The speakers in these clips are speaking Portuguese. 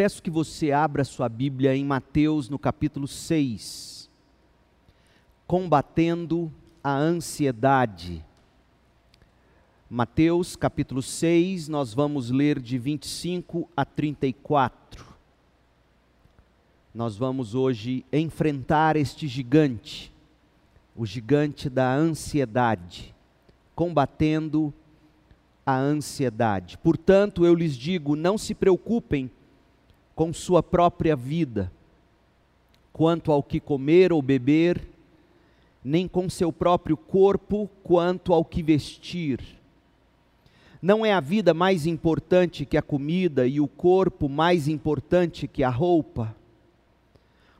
peço que você abra sua Bíblia em Mateus no capítulo 6. Combatendo a ansiedade. Mateus capítulo 6, nós vamos ler de 25 a 34. Nós vamos hoje enfrentar este gigante, o gigante da ansiedade, combatendo a ansiedade. Portanto, eu lhes digo: não se preocupem com sua própria vida, quanto ao que comer ou beber, nem com seu próprio corpo, quanto ao que vestir. Não é a vida mais importante que a comida e o corpo mais importante que a roupa?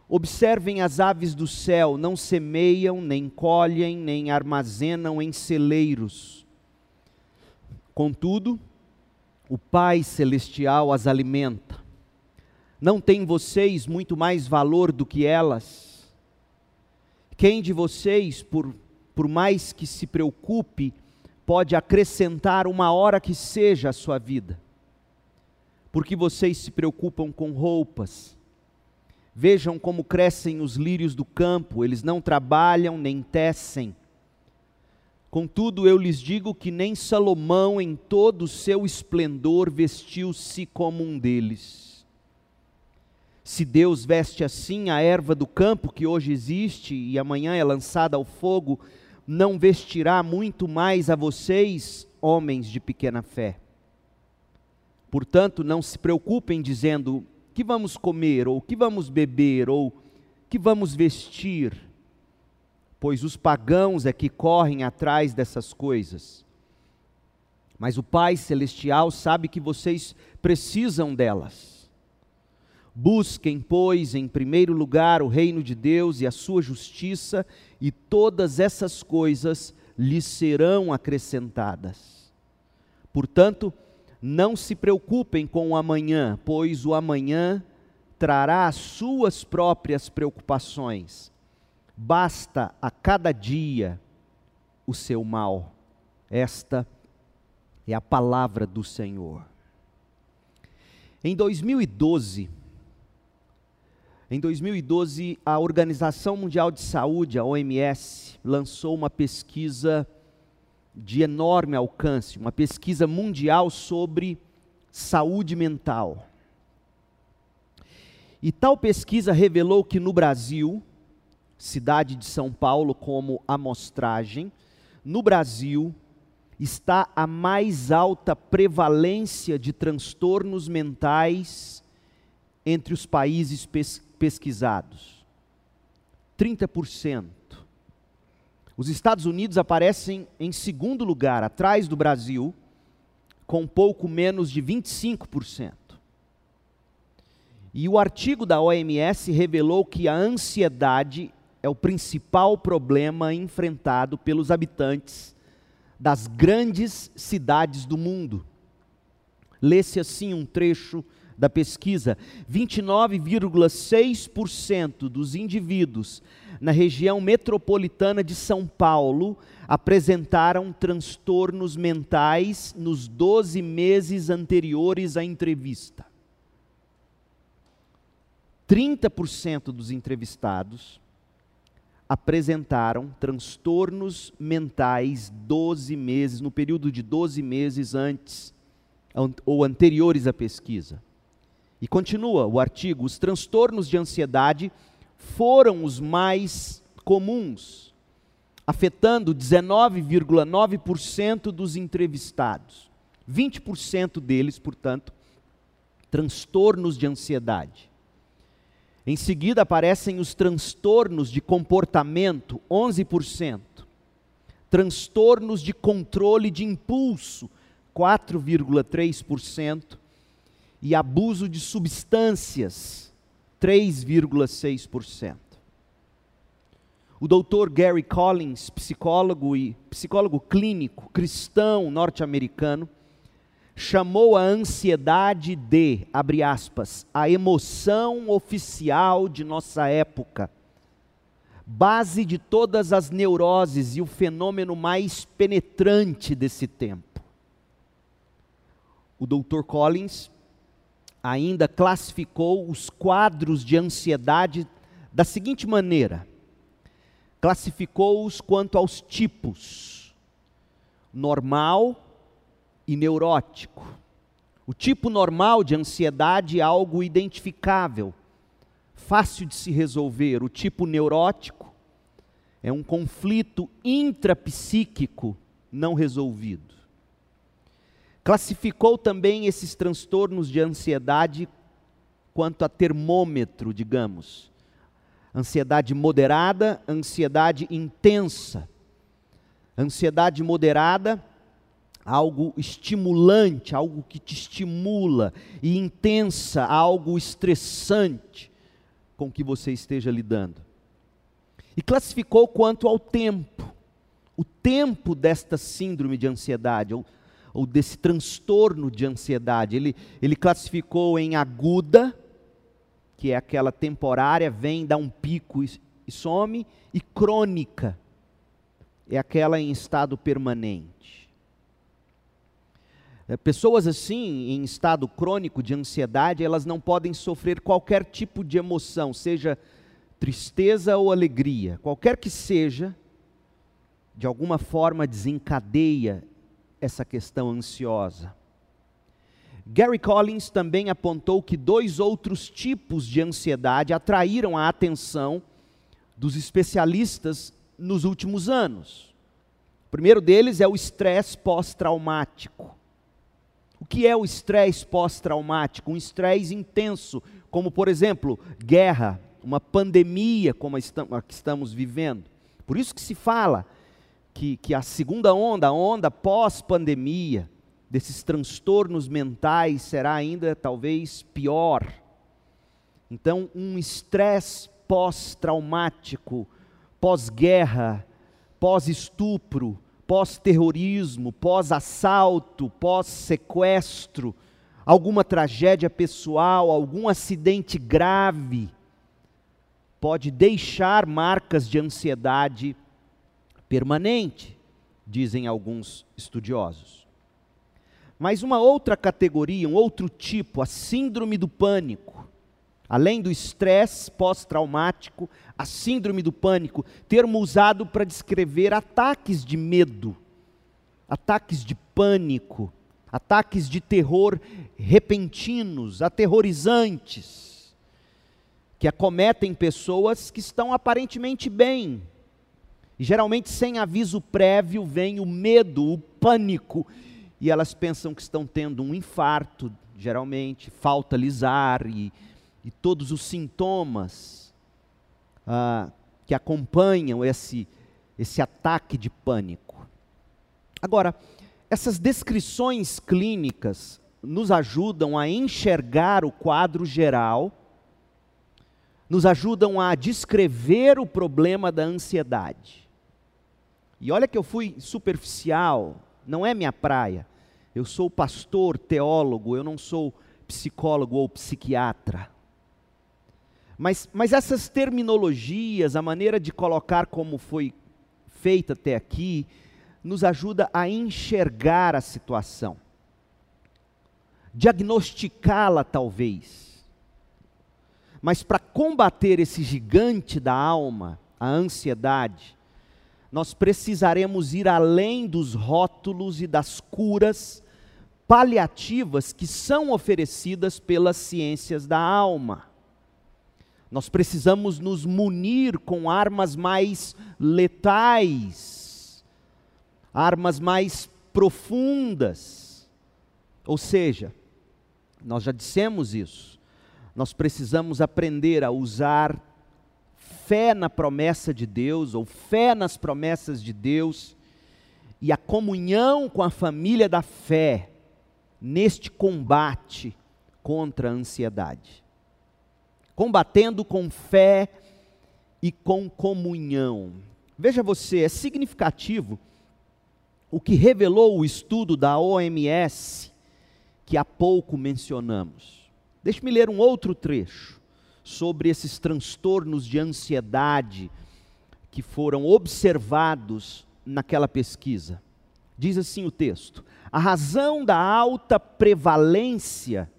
Observem as aves do céu, não semeiam, nem colhem, nem armazenam em celeiros. Contudo, o Pai Celestial as alimenta. Não tem vocês muito mais valor do que elas? Quem de vocês, por, por mais que se preocupe, pode acrescentar uma hora que seja à sua vida. Porque vocês se preocupam com roupas. Vejam como crescem os lírios do campo, eles não trabalham nem tecem. Contudo, eu lhes digo que nem Salomão, em todo o seu esplendor, vestiu-se como um deles. Se Deus veste assim a erva do campo que hoje existe e amanhã é lançada ao fogo, não vestirá muito mais a vocês, homens de pequena fé. Portanto, não se preocupem dizendo: que vamos comer, ou que vamos beber, ou que vamos vestir, pois os pagãos é que correm atrás dessas coisas. Mas o Pai Celestial sabe que vocês precisam delas. Busquem, pois, em primeiro lugar o reino de Deus e a sua justiça, e todas essas coisas lhes serão acrescentadas. Portanto, não se preocupem com o amanhã, pois o amanhã trará as suas próprias preocupações. Basta a cada dia o seu mal. Esta é a palavra do Senhor. Em 2012, em 2012, a Organização Mundial de Saúde, a OMS, lançou uma pesquisa de enorme alcance, uma pesquisa mundial sobre saúde mental. E tal pesquisa revelou que no Brasil, cidade de São Paulo como amostragem, no Brasil está a mais alta prevalência de transtornos mentais entre os países pesquisados pesquisados. 30%. Os Estados Unidos aparecem em segundo lugar, atrás do Brasil, com pouco menos de 25%. E o artigo da OMS revelou que a ansiedade é o principal problema enfrentado pelos habitantes das grandes cidades do mundo. Lê-se assim um trecho da pesquisa, 29,6% dos indivíduos na região metropolitana de São Paulo apresentaram transtornos mentais nos 12 meses anteriores à entrevista. 30% dos entrevistados apresentaram transtornos mentais 12 meses, no período de 12 meses antes ou anteriores à pesquisa. E continua o artigo: os transtornos de ansiedade foram os mais comuns, afetando 19,9% dos entrevistados. 20% deles, portanto, transtornos de ansiedade. Em seguida aparecem os transtornos de comportamento, 11%. Transtornos de controle de impulso, 4,3% e abuso de substâncias, 3,6%. O doutor Gary Collins, psicólogo e psicólogo clínico cristão norte-americano, chamou a ansiedade de, abre aspas, a emoção oficial de nossa época, base de todas as neuroses e o fenômeno mais penetrante desse tempo. O doutor Collins ainda classificou os quadros de ansiedade da seguinte maneira: classificou-os quanto aos tipos normal e neurótico. O tipo normal de ansiedade é algo identificável, fácil de se resolver. O tipo neurótico é um conflito intrapsíquico não resolvido. Classificou também esses transtornos de ansiedade quanto a termômetro, digamos. Ansiedade moderada, ansiedade intensa. Ansiedade moderada, algo estimulante, algo que te estimula, e intensa, algo estressante com que você esteja lidando. E classificou quanto ao tempo, o tempo desta síndrome de ansiedade, ou desse transtorno de ansiedade. Ele, ele classificou em aguda, que é aquela temporária, vem, dá um pico e, e some, e crônica, é aquela em estado permanente. É, pessoas assim, em estado crônico de ansiedade, elas não podem sofrer qualquer tipo de emoção, seja tristeza ou alegria, qualquer que seja, de alguma forma desencadeia essa questão ansiosa. Gary Collins também apontou que dois outros tipos de ansiedade atraíram a atenção dos especialistas nos últimos anos. O primeiro deles é o estresse pós-traumático. O que é o estresse pós-traumático? Um estresse intenso, como por exemplo, guerra, uma pandemia como a que estamos vivendo. Por isso que se fala que, que a segunda onda, a onda pós-pandemia, desses transtornos mentais será ainda talvez pior. Então, um estresse pós-traumático, pós-guerra, pós-estupro, pós-terrorismo, pós-assalto, pós-sequestro, alguma tragédia pessoal, algum acidente grave, pode deixar marcas de ansiedade permanente, dizem alguns estudiosos. Mas uma outra categoria, um outro tipo, a síndrome do pânico. Além do estresse pós-traumático, a síndrome do pânico, termo usado para descrever ataques de medo, ataques de pânico, ataques de terror repentinos, aterrorizantes, que acometem pessoas que estão aparentemente bem, e geralmente, sem aviso prévio, vem o medo, o pânico, e elas pensam que estão tendo um infarto, geralmente, falta-lhes ar e, e todos os sintomas ah, que acompanham esse, esse ataque de pânico. Agora, essas descrições clínicas nos ajudam a enxergar o quadro geral, nos ajudam a descrever o problema da ansiedade. E olha que eu fui superficial, não é minha praia. Eu sou pastor, teólogo, eu não sou psicólogo ou psiquiatra. Mas, mas essas terminologias, a maneira de colocar como foi feita até aqui, nos ajuda a enxergar a situação, diagnosticá-la talvez. Mas para combater esse gigante da alma, a ansiedade, nós precisaremos ir além dos rótulos e das curas paliativas que são oferecidas pelas ciências da alma. Nós precisamos nos munir com armas mais letais, armas mais profundas. Ou seja, nós já dissemos isso, nós precisamos aprender a usar fé na promessa de Deus, ou fé nas promessas de Deus, e a comunhão com a família da fé neste combate contra a ansiedade. Combatendo com fé e com comunhão. Veja você, é significativo o que revelou o estudo da OMS que há pouco mencionamos. Deixe-me ler um outro trecho sobre esses transtornos de ansiedade que foram observados naquela pesquisa. Diz assim o texto: a razão da alta prevalência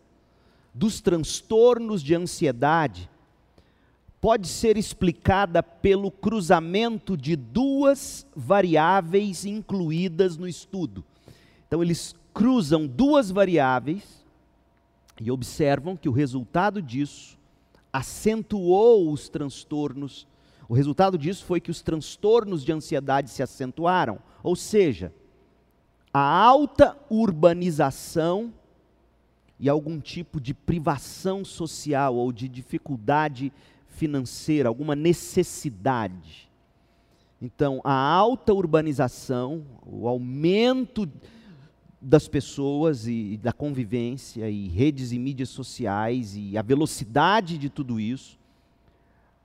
dos transtornos de ansiedade pode ser explicada pelo cruzamento de duas variáveis incluídas no estudo. Então, eles cruzam duas variáveis e observam que o resultado disso acentuou os transtornos. O resultado disso foi que os transtornos de ansiedade se acentuaram, ou seja, a alta urbanização e algum tipo de privação social ou de dificuldade financeira, alguma necessidade. Então, a alta urbanização, o aumento das pessoas e da convivência e redes e mídias sociais e a velocidade de tudo isso,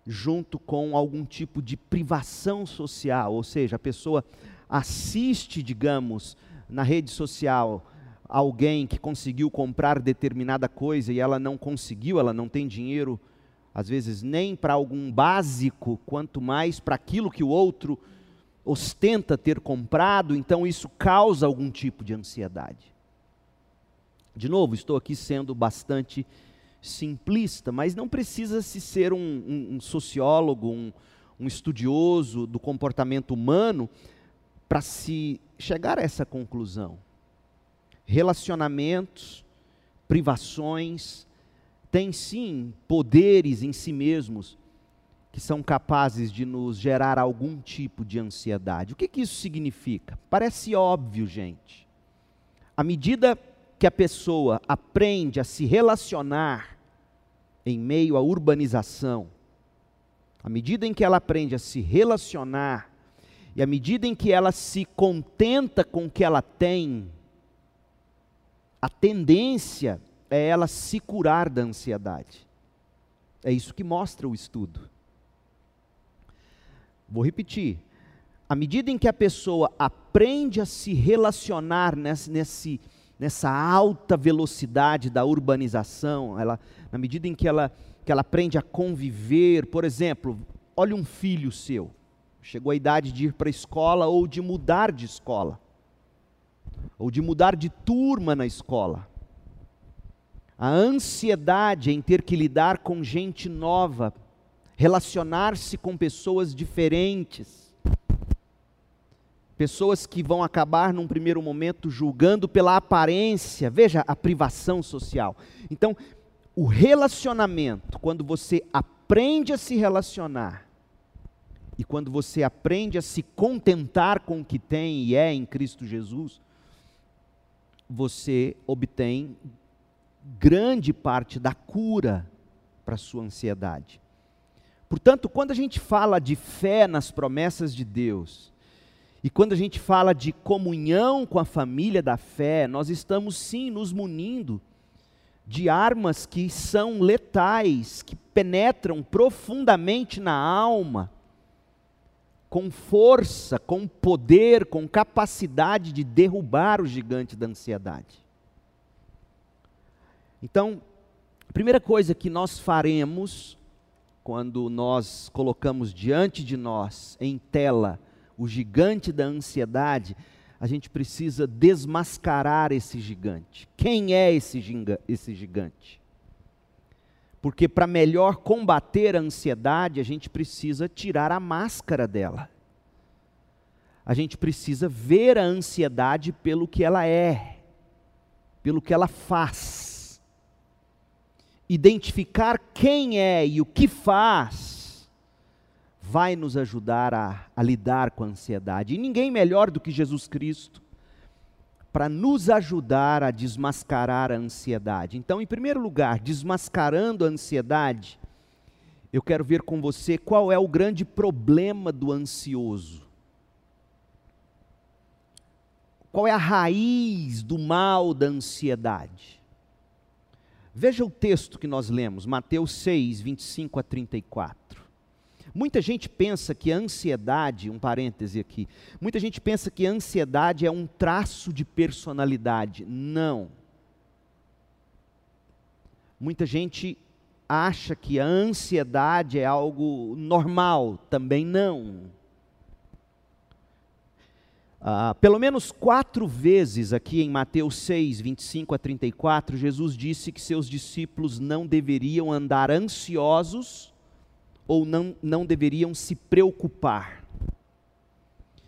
junto com algum tipo de privação social, ou seja, a pessoa assiste, digamos, na rede social alguém que conseguiu comprar determinada coisa e ela não conseguiu, ela não tem dinheiro às vezes nem para algum básico, quanto mais para aquilo que o outro ostenta ter comprado, então isso causa algum tipo de ansiedade. De novo, estou aqui sendo bastante simplista, mas não precisa se ser um, um, um sociólogo, um, um estudioso do comportamento humano para se chegar a essa conclusão. Relacionamentos, privações, têm sim poderes em si mesmos que são capazes de nos gerar algum tipo de ansiedade. O que, que isso significa? Parece óbvio, gente. À medida que a pessoa aprende a se relacionar em meio à urbanização, à medida em que ela aprende a se relacionar, e à medida em que ela se contenta com o que ela tem, a tendência é ela se curar da ansiedade. É isso que mostra o estudo. Vou repetir. À medida em que a pessoa aprende a se relacionar nesse, nesse, nessa alta velocidade da urbanização, ela, na medida em que ela, que ela aprende a conviver, por exemplo, olhe um filho seu, chegou a idade de ir para a escola ou de mudar de escola, ou de mudar de turma na escola. A ansiedade em ter que lidar com gente nova, relacionar-se com pessoas diferentes, pessoas que vão acabar num primeiro momento julgando pela aparência, veja a privação social. Então, o relacionamento, quando você aprende a se relacionar, e quando você aprende a se contentar com o que tem e é em Cristo Jesus, você obtém grande parte da cura para a sua ansiedade. Portanto, quando a gente fala de fé nas promessas de Deus, e quando a gente fala de comunhão com a família da fé, nós estamos sim nos munindo de armas que são letais, que penetram profundamente na alma, com força, com poder, com capacidade de derrubar o gigante da ansiedade. Então, a primeira coisa que nós faremos quando nós colocamos diante de nós, em tela, o gigante da ansiedade, a gente precisa desmascarar esse gigante. Quem é esse, esse gigante? Porque para melhor combater a ansiedade, a gente precisa tirar a máscara dela. A gente precisa ver a ansiedade pelo que ela é, pelo que ela faz identificar quem é e o que faz, vai nos ajudar a, a lidar com a ansiedade. E ninguém melhor do que Jesus Cristo para nos ajudar a desmascarar a ansiedade. Então, em primeiro lugar, desmascarando a ansiedade, eu quero ver com você qual é o grande problema do ansioso. Qual é a raiz do mal da ansiedade? Veja o texto que nós lemos, Mateus 6, 25 a 34. Muita gente pensa que a ansiedade, um parêntese aqui, muita gente pensa que a ansiedade é um traço de personalidade. Não. Muita gente acha que a ansiedade é algo normal. Também não. Ah, pelo menos quatro vezes aqui em Mateus 6, 25 a 34, Jesus disse que seus discípulos não deveriam andar ansiosos ou não, não deveriam se preocupar.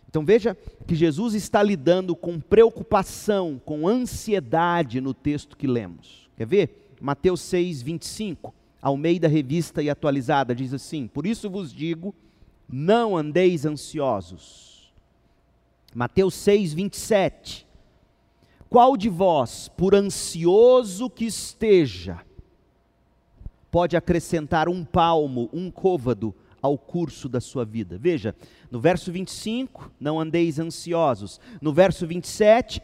Então veja que Jesus está lidando com preocupação, com ansiedade no texto que lemos. Quer ver? Mateus 6, 25, ao meio da revista e atualizada, diz assim: Por isso vos digo, não andeis ansiosos. Mateus 6, 27. Qual de vós, por ansioso que esteja, pode acrescentar um palmo, um côvado ao curso da sua vida? Veja, no verso 25, não andeis ansiosos. No verso 27,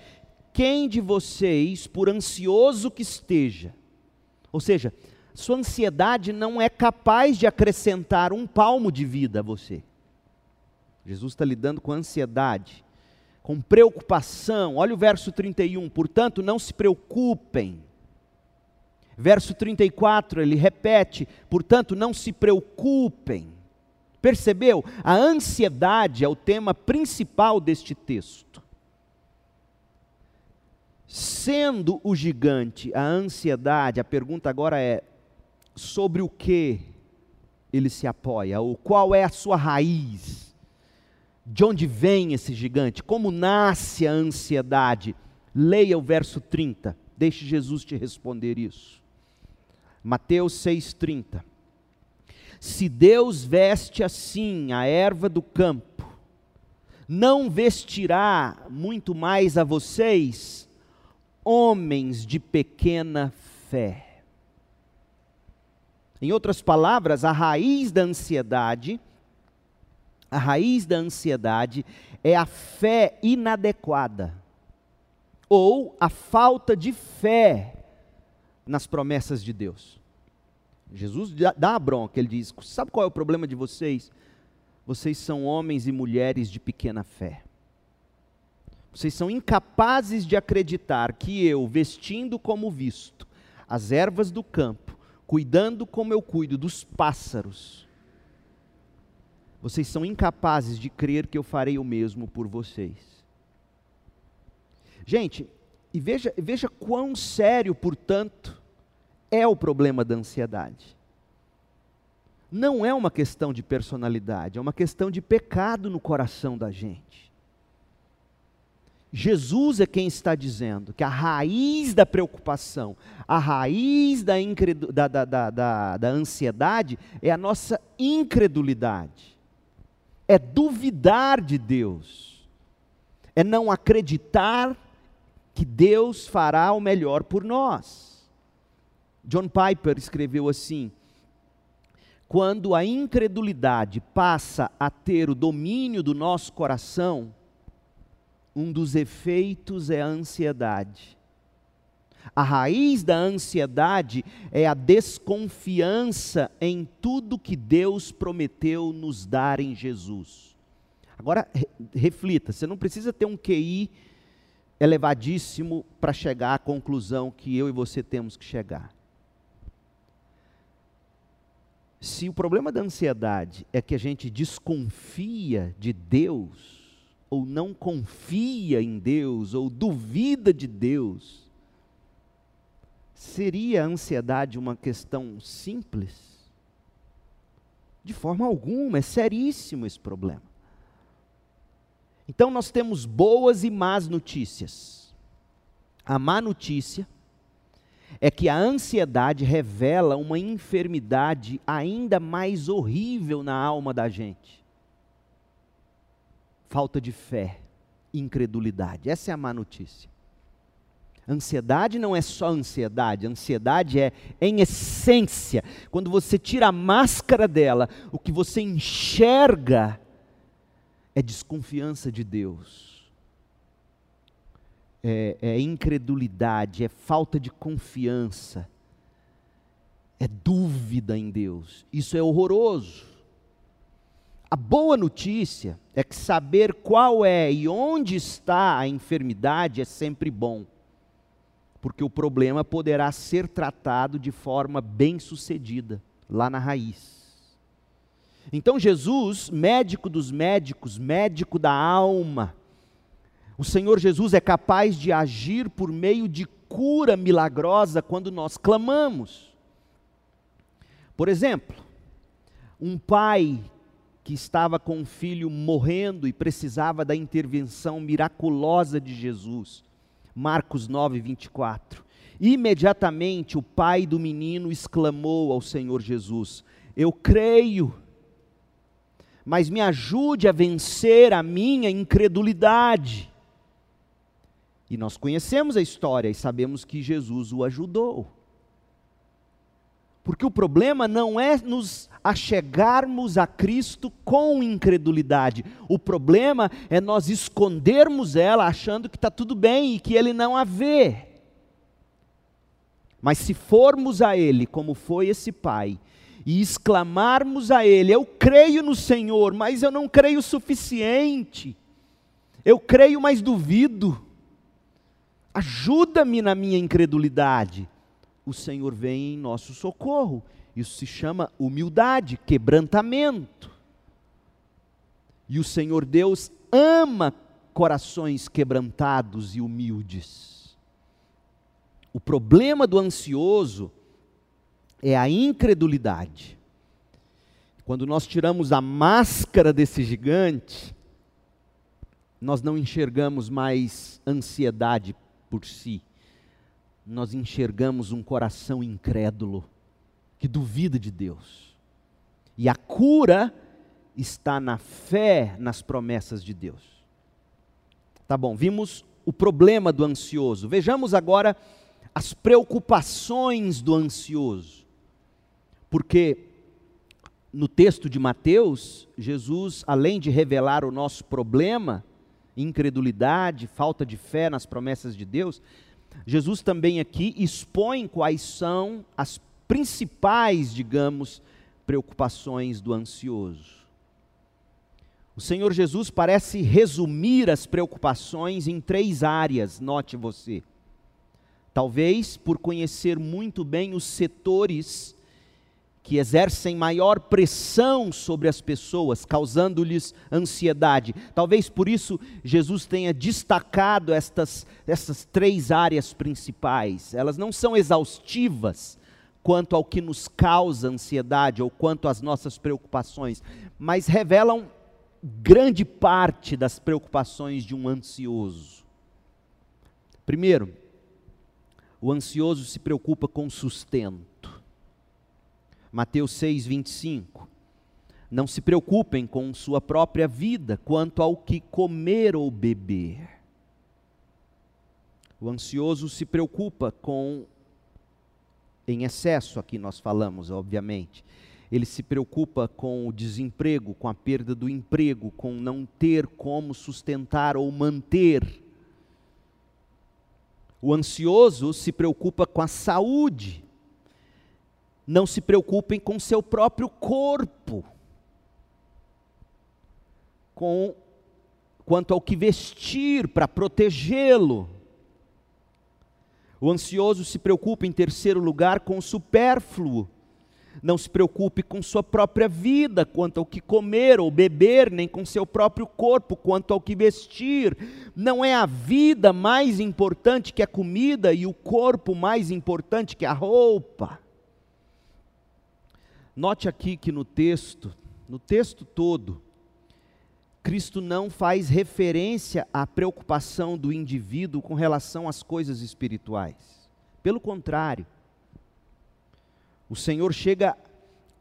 quem de vocês, por ansioso que esteja, ou seja, sua ansiedade não é capaz de acrescentar um palmo de vida a você. Jesus está lidando com ansiedade, com preocupação. Olha o verso 31. Portanto, não se preocupem. Verso 34, ele repete: portanto, não se preocupem. Percebeu? A ansiedade é o tema principal deste texto. Sendo o gigante a ansiedade, a pergunta agora é: sobre o que ele se apoia? Ou qual é a sua raiz? De onde vem esse gigante? Como nasce a ansiedade? Leia o verso 30. Deixe Jesus te responder isso. Mateus 6,30. Se Deus veste assim a erva do campo, não vestirá muito mais a vocês, homens de pequena fé. Em outras palavras, a raiz da ansiedade, a raiz da ansiedade é a fé inadequada ou a falta de fé nas promessas de Deus. Jesus dá a bronca, ele diz: Sabe qual é o problema de vocês? Vocês são homens e mulheres de pequena fé. Vocês são incapazes de acreditar que eu, vestindo como visto as ervas do campo, cuidando como eu cuido dos pássaros, vocês são incapazes de crer que eu farei o mesmo por vocês. Gente, e veja, veja quão sério, portanto, é o problema da ansiedade. Não é uma questão de personalidade, é uma questão de pecado no coração da gente. Jesus é quem está dizendo que a raiz da preocupação, a raiz da, da, da, da, da ansiedade é a nossa incredulidade, é duvidar de Deus, é não acreditar que Deus fará o melhor por nós. John Piper escreveu assim: quando a incredulidade passa a ter o domínio do nosso coração, um dos efeitos é a ansiedade. A raiz da ansiedade é a desconfiança em tudo que Deus prometeu nos dar em Jesus. Agora, reflita: você não precisa ter um QI elevadíssimo para chegar à conclusão que eu e você temos que chegar. Se o problema da ansiedade é que a gente desconfia de Deus, ou não confia em Deus, ou duvida de Deus, seria a ansiedade uma questão simples? De forma alguma, é seríssimo esse problema. Então nós temos boas e más notícias. A má notícia é que a ansiedade revela uma enfermidade ainda mais horrível na alma da gente falta de fé, incredulidade. Essa é a má notícia. Ansiedade não é só ansiedade, ansiedade é, em essência, quando você tira a máscara dela, o que você enxerga é desconfiança de Deus, é, é incredulidade, é falta de confiança, é dúvida em Deus. Isso é horroroso. A boa notícia é que saber qual é e onde está a enfermidade é sempre bom, porque o problema poderá ser tratado de forma bem sucedida, lá na raiz. Então, Jesus, médico dos médicos, médico da alma, O Senhor Jesus é capaz de agir por meio de cura milagrosa quando nós clamamos. Por exemplo, um pai que estava com um filho morrendo e precisava da intervenção miraculosa de Jesus. Marcos 9, 24. Imediatamente o pai do menino exclamou ao Senhor Jesus: Eu creio, mas me ajude a vencer a minha incredulidade. E nós conhecemos a história e sabemos que Jesus o ajudou. Porque o problema não é nos achegarmos a Cristo com incredulidade. O problema é nós escondermos ela achando que está tudo bem e que Ele não a vê. Mas se formos a Ele, como foi esse pai, e exclamarmos a Ele: Eu creio no Senhor, mas eu não creio o suficiente. Eu creio, mas duvido. Ajuda-me na minha incredulidade. O Senhor vem em nosso socorro. Isso se chama humildade, quebrantamento. E o Senhor Deus ama corações quebrantados e humildes. O problema do ansioso é a incredulidade. Quando nós tiramos a máscara desse gigante, nós não enxergamos mais ansiedade por si, nós enxergamos um coração incrédulo, que duvida de Deus. E a cura está na fé nas promessas de Deus. Tá bom, vimos o problema do ansioso. Vejamos agora as preocupações do ansioso. Porque no texto de Mateus, Jesus, além de revelar o nosso problema, incredulidade, falta de fé nas promessas de Deus, Jesus também aqui expõe quais são as principais, digamos, preocupações do ansioso. O Senhor Jesus parece resumir as preocupações em três áreas, note você. Talvez por conhecer muito bem os setores que exercem maior pressão sobre as pessoas, causando-lhes ansiedade. Talvez por isso Jesus tenha destacado estas, estas três áreas principais. Elas não são exaustivas quanto ao que nos causa ansiedade ou quanto às nossas preocupações, mas revelam grande parte das preocupações de um ansioso. Primeiro, o ansioso se preocupa com sustento. Mateus 6, 25. Não se preocupem com sua própria vida quanto ao que comer ou beber. O ansioso se preocupa com, em excesso, aqui nós falamos, obviamente. Ele se preocupa com o desemprego, com a perda do emprego, com não ter como sustentar ou manter. O ansioso se preocupa com a saúde, não se preocupem com seu próprio corpo, com quanto ao que vestir para protegê-lo. O ansioso se preocupa em terceiro lugar com o supérfluo. Não se preocupe com sua própria vida, quanto ao que comer ou beber, nem com seu próprio corpo, quanto ao que vestir. Não é a vida mais importante que a comida e o corpo mais importante que a roupa. Note aqui que no texto, no texto todo, Cristo não faz referência à preocupação do indivíduo com relação às coisas espirituais. Pelo contrário, o Senhor chega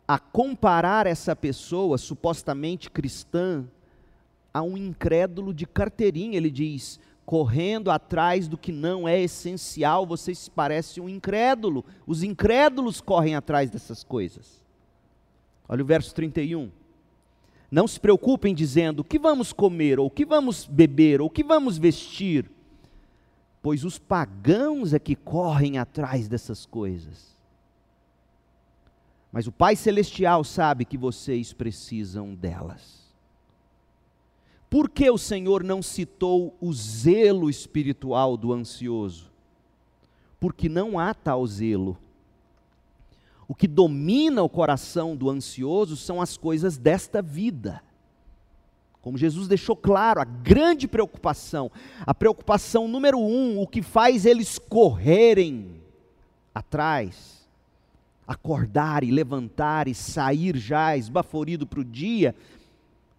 a comparar essa pessoa supostamente cristã a um incrédulo de carteirinha. Ele diz: correndo atrás do que não é essencial, você se parece um incrédulo. Os incrédulos correm atrás dessas coisas. Olha o verso 31. Não se preocupem dizendo o que vamos comer, ou o que vamos beber, ou o que vamos vestir, pois os pagãos é que correm atrás dessas coisas. Mas o Pai Celestial sabe que vocês precisam delas. Por que o Senhor não citou o zelo espiritual do ansioso? Porque não há tal zelo. O que domina o coração do ansioso são as coisas desta vida. Como Jesus deixou claro, a grande preocupação, a preocupação número um, o que faz eles correrem atrás, acordar e levantar e sair já esbaforido para o dia,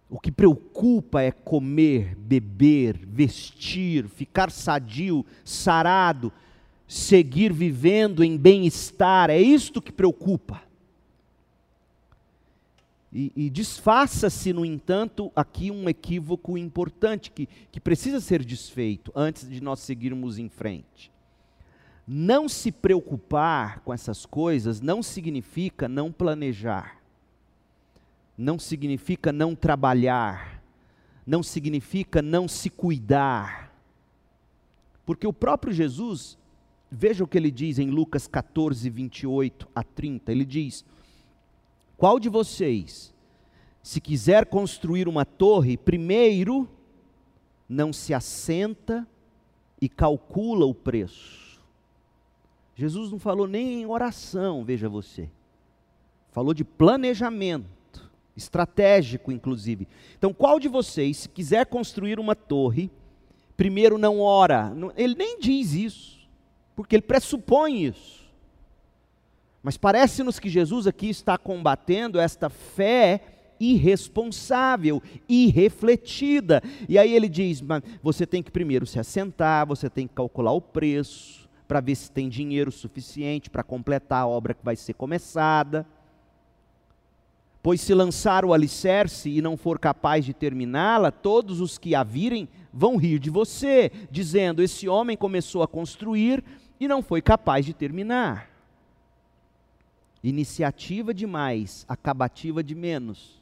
o que preocupa é comer, beber, vestir, ficar sadio, sarado, seguir vivendo em bem-estar, é isto que preocupa. E, e desfaça-se, no entanto, aqui um equívoco importante que, que precisa ser desfeito antes de nós seguirmos em frente. Não se preocupar com essas coisas não significa não planejar, não significa não trabalhar, não significa não se cuidar. Porque o próprio Jesus, veja o que ele diz em Lucas 14, 28 a 30, ele diz: qual de vocês, se quiser construir uma torre, primeiro não se assenta e calcula o preço? Jesus não falou nem em oração, veja você. Falou de planejamento, estratégico inclusive. Então, qual de vocês, se quiser construir uma torre, primeiro não ora? Ele nem diz isso, porque ele pressupõe isso. Mas parece-nos que Jesus aqui está combatendo esta fé irresponsável, irrefletida. E aí ele diz: você tem que primeiro se assentar, você tem que calcular o preço, para ver se tem dinheiro suficiente para completar a obra que vai ser começada. Pois se lançar o alicerce e não for capaz de terminá-la, todos os que a virem vão rir de você, dizendo: Esse homem começou a construir e não foi capaz de terminar. Iniciativa demais, acabativa de menos.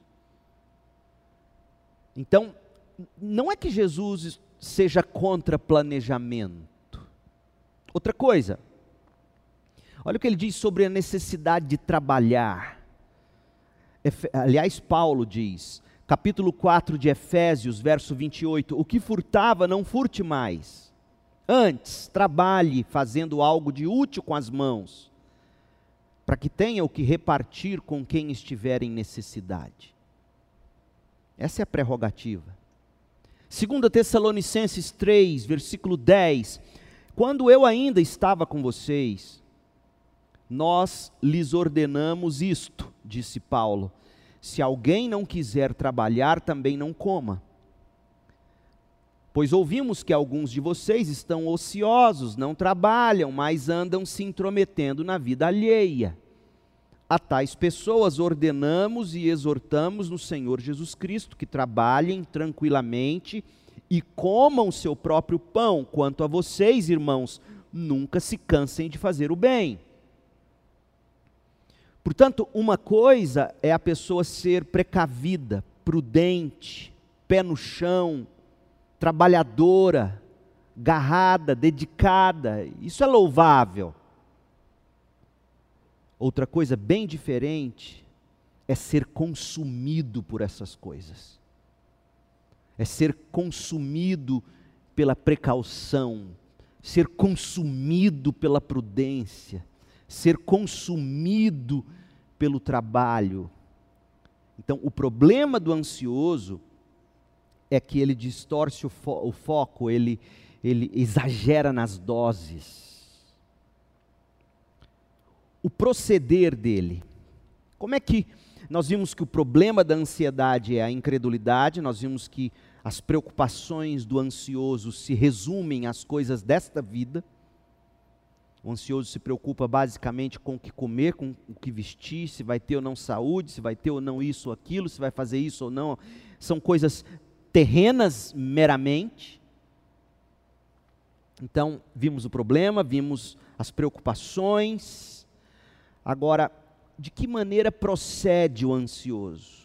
Então, não é que Jesus seja contra planejamento. Outra coisa, olha o que ele diz sobre a necessidade de trabalhar. Aliás, Paulo diz, capítulo 4 de Efésios, verso 28, o que furtava, não furte mais. Antes, trabalhe fazendo algo de útil com as mãos para que tenha o que repartir com quem estiver em necessidade. Essa é a prerrogativa. 2 Tessalonicenses 3, versículo 10. Quando eu ainda estava com vocês, nós lhes ordenamos isto, disse Paulo: se alguém não quiser trabalhar, também não coma. Pois ouvimos que alguns de vocês estão ociosos, não trabalham, mas andam se intrometendo na vida alheia. A tais pessoas ordenamos e exortamos no Senhor Jesus Cristo que trabalhem tranquilamente e comam seu próprio pão. Quanto a vocês, irmãos, nunca se cansem de fazer o bem. Portanto, uma coisa é a pessoa ser precavida, prudente, pé no chão, trabalhadora, garrada, dedicada, isso é louvável. Outra coisa bem diferente é ser consumido por essas coisas, é ser consumido pela precaução, ser consumido pela prudência, ser consumido pelo trabalho. Então, o problema do ansioso é que ele distorce o, fo o foco, ele, ele exagera nas doses. O proceder dele. Como é que nós vimos que o problema da ansiedade é a incredulidade, nós vimos que as preocupações do ansioso se resumem às coisas desta vida. O ansioso se preocupa basicamente com o que comer, com o que vestir, se vai ter ou não saúde, se vai ter ou não isso ou aquilo, se vai fazer isso ou não. São coisas terrenas meramente. Então, vimos o problema, vimos as preocupações. Agora, de que maneira procede o ansioso?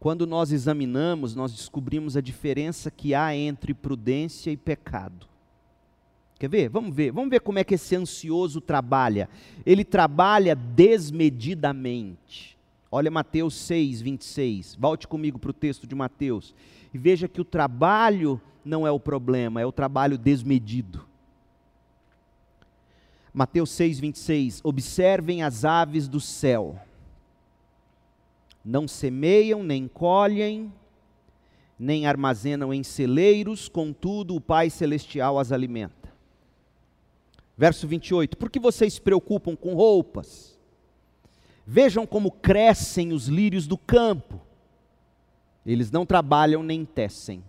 Quando nós examinamos, nós descobrimos a diferença que há entre prudência e pecado. Quer ver? Vamos ver. Vamos ver como é que esse ansioso trabalha. Ele trabalha desmedidamente. Olha Mateus 6, 26. Volte comigo para o texto de Mateus. E veja que o trabalho não é o problema, é o trabalho desmedido. Mateus 6, 26. Observem as aves do céu. Não semeiam, nem colhem, nem armazenam em celeiros, contudo o Pai Celestial as alimenta. Verso 28: Por que vocês se preocupam com roupas? Vejam como crescem os lírios do campo. Eles não trabalham nem tecem.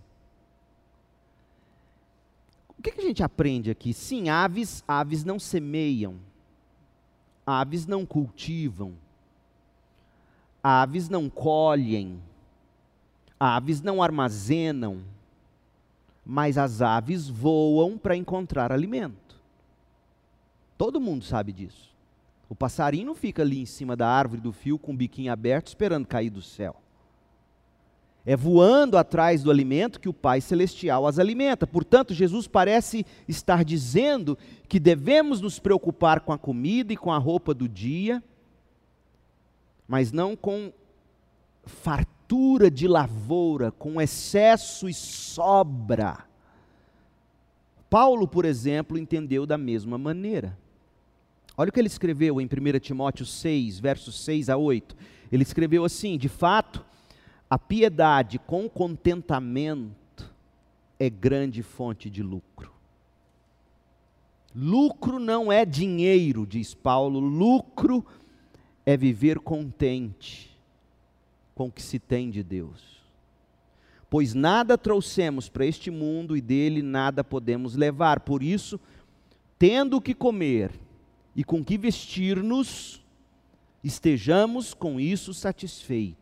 O que, que a gente aprende aqui? Sim, aves, aves não semeiam, aves não cultivam, aves não colhem, aves não armazenam, mas as aves voam para encontrar alimento. Todo mundo sabe disso. O passarinho não fica ali em cima da árvore do fio com o biquinho aberto esperando cair do céu. É voando atrás do alimento que o Pai Celestial as alimenta. Portanto, Jesus parece estar dizendo que devemos nos preocupar com a comida e com a roupa do dia, mas não com fartura de lavoura, com excesso e sobra. Paulo, por exemplo, entendeu da mesma maneira. Olha o que ele escreveu em 1 Timóteo 6, versos 6 a 8. Ele escreveu assim: De fato, a piedade com contentamento é grande fonte de lucro. Lucro não é dinheiro, diz Paulo, lucro é viver contente com o que se tem de Deus. Pois nada trouxemos para este mundo e dele nada podemos levar. Por isso, tendo o que comer e com que vestir-nos, estejamos com isso satisfeitos.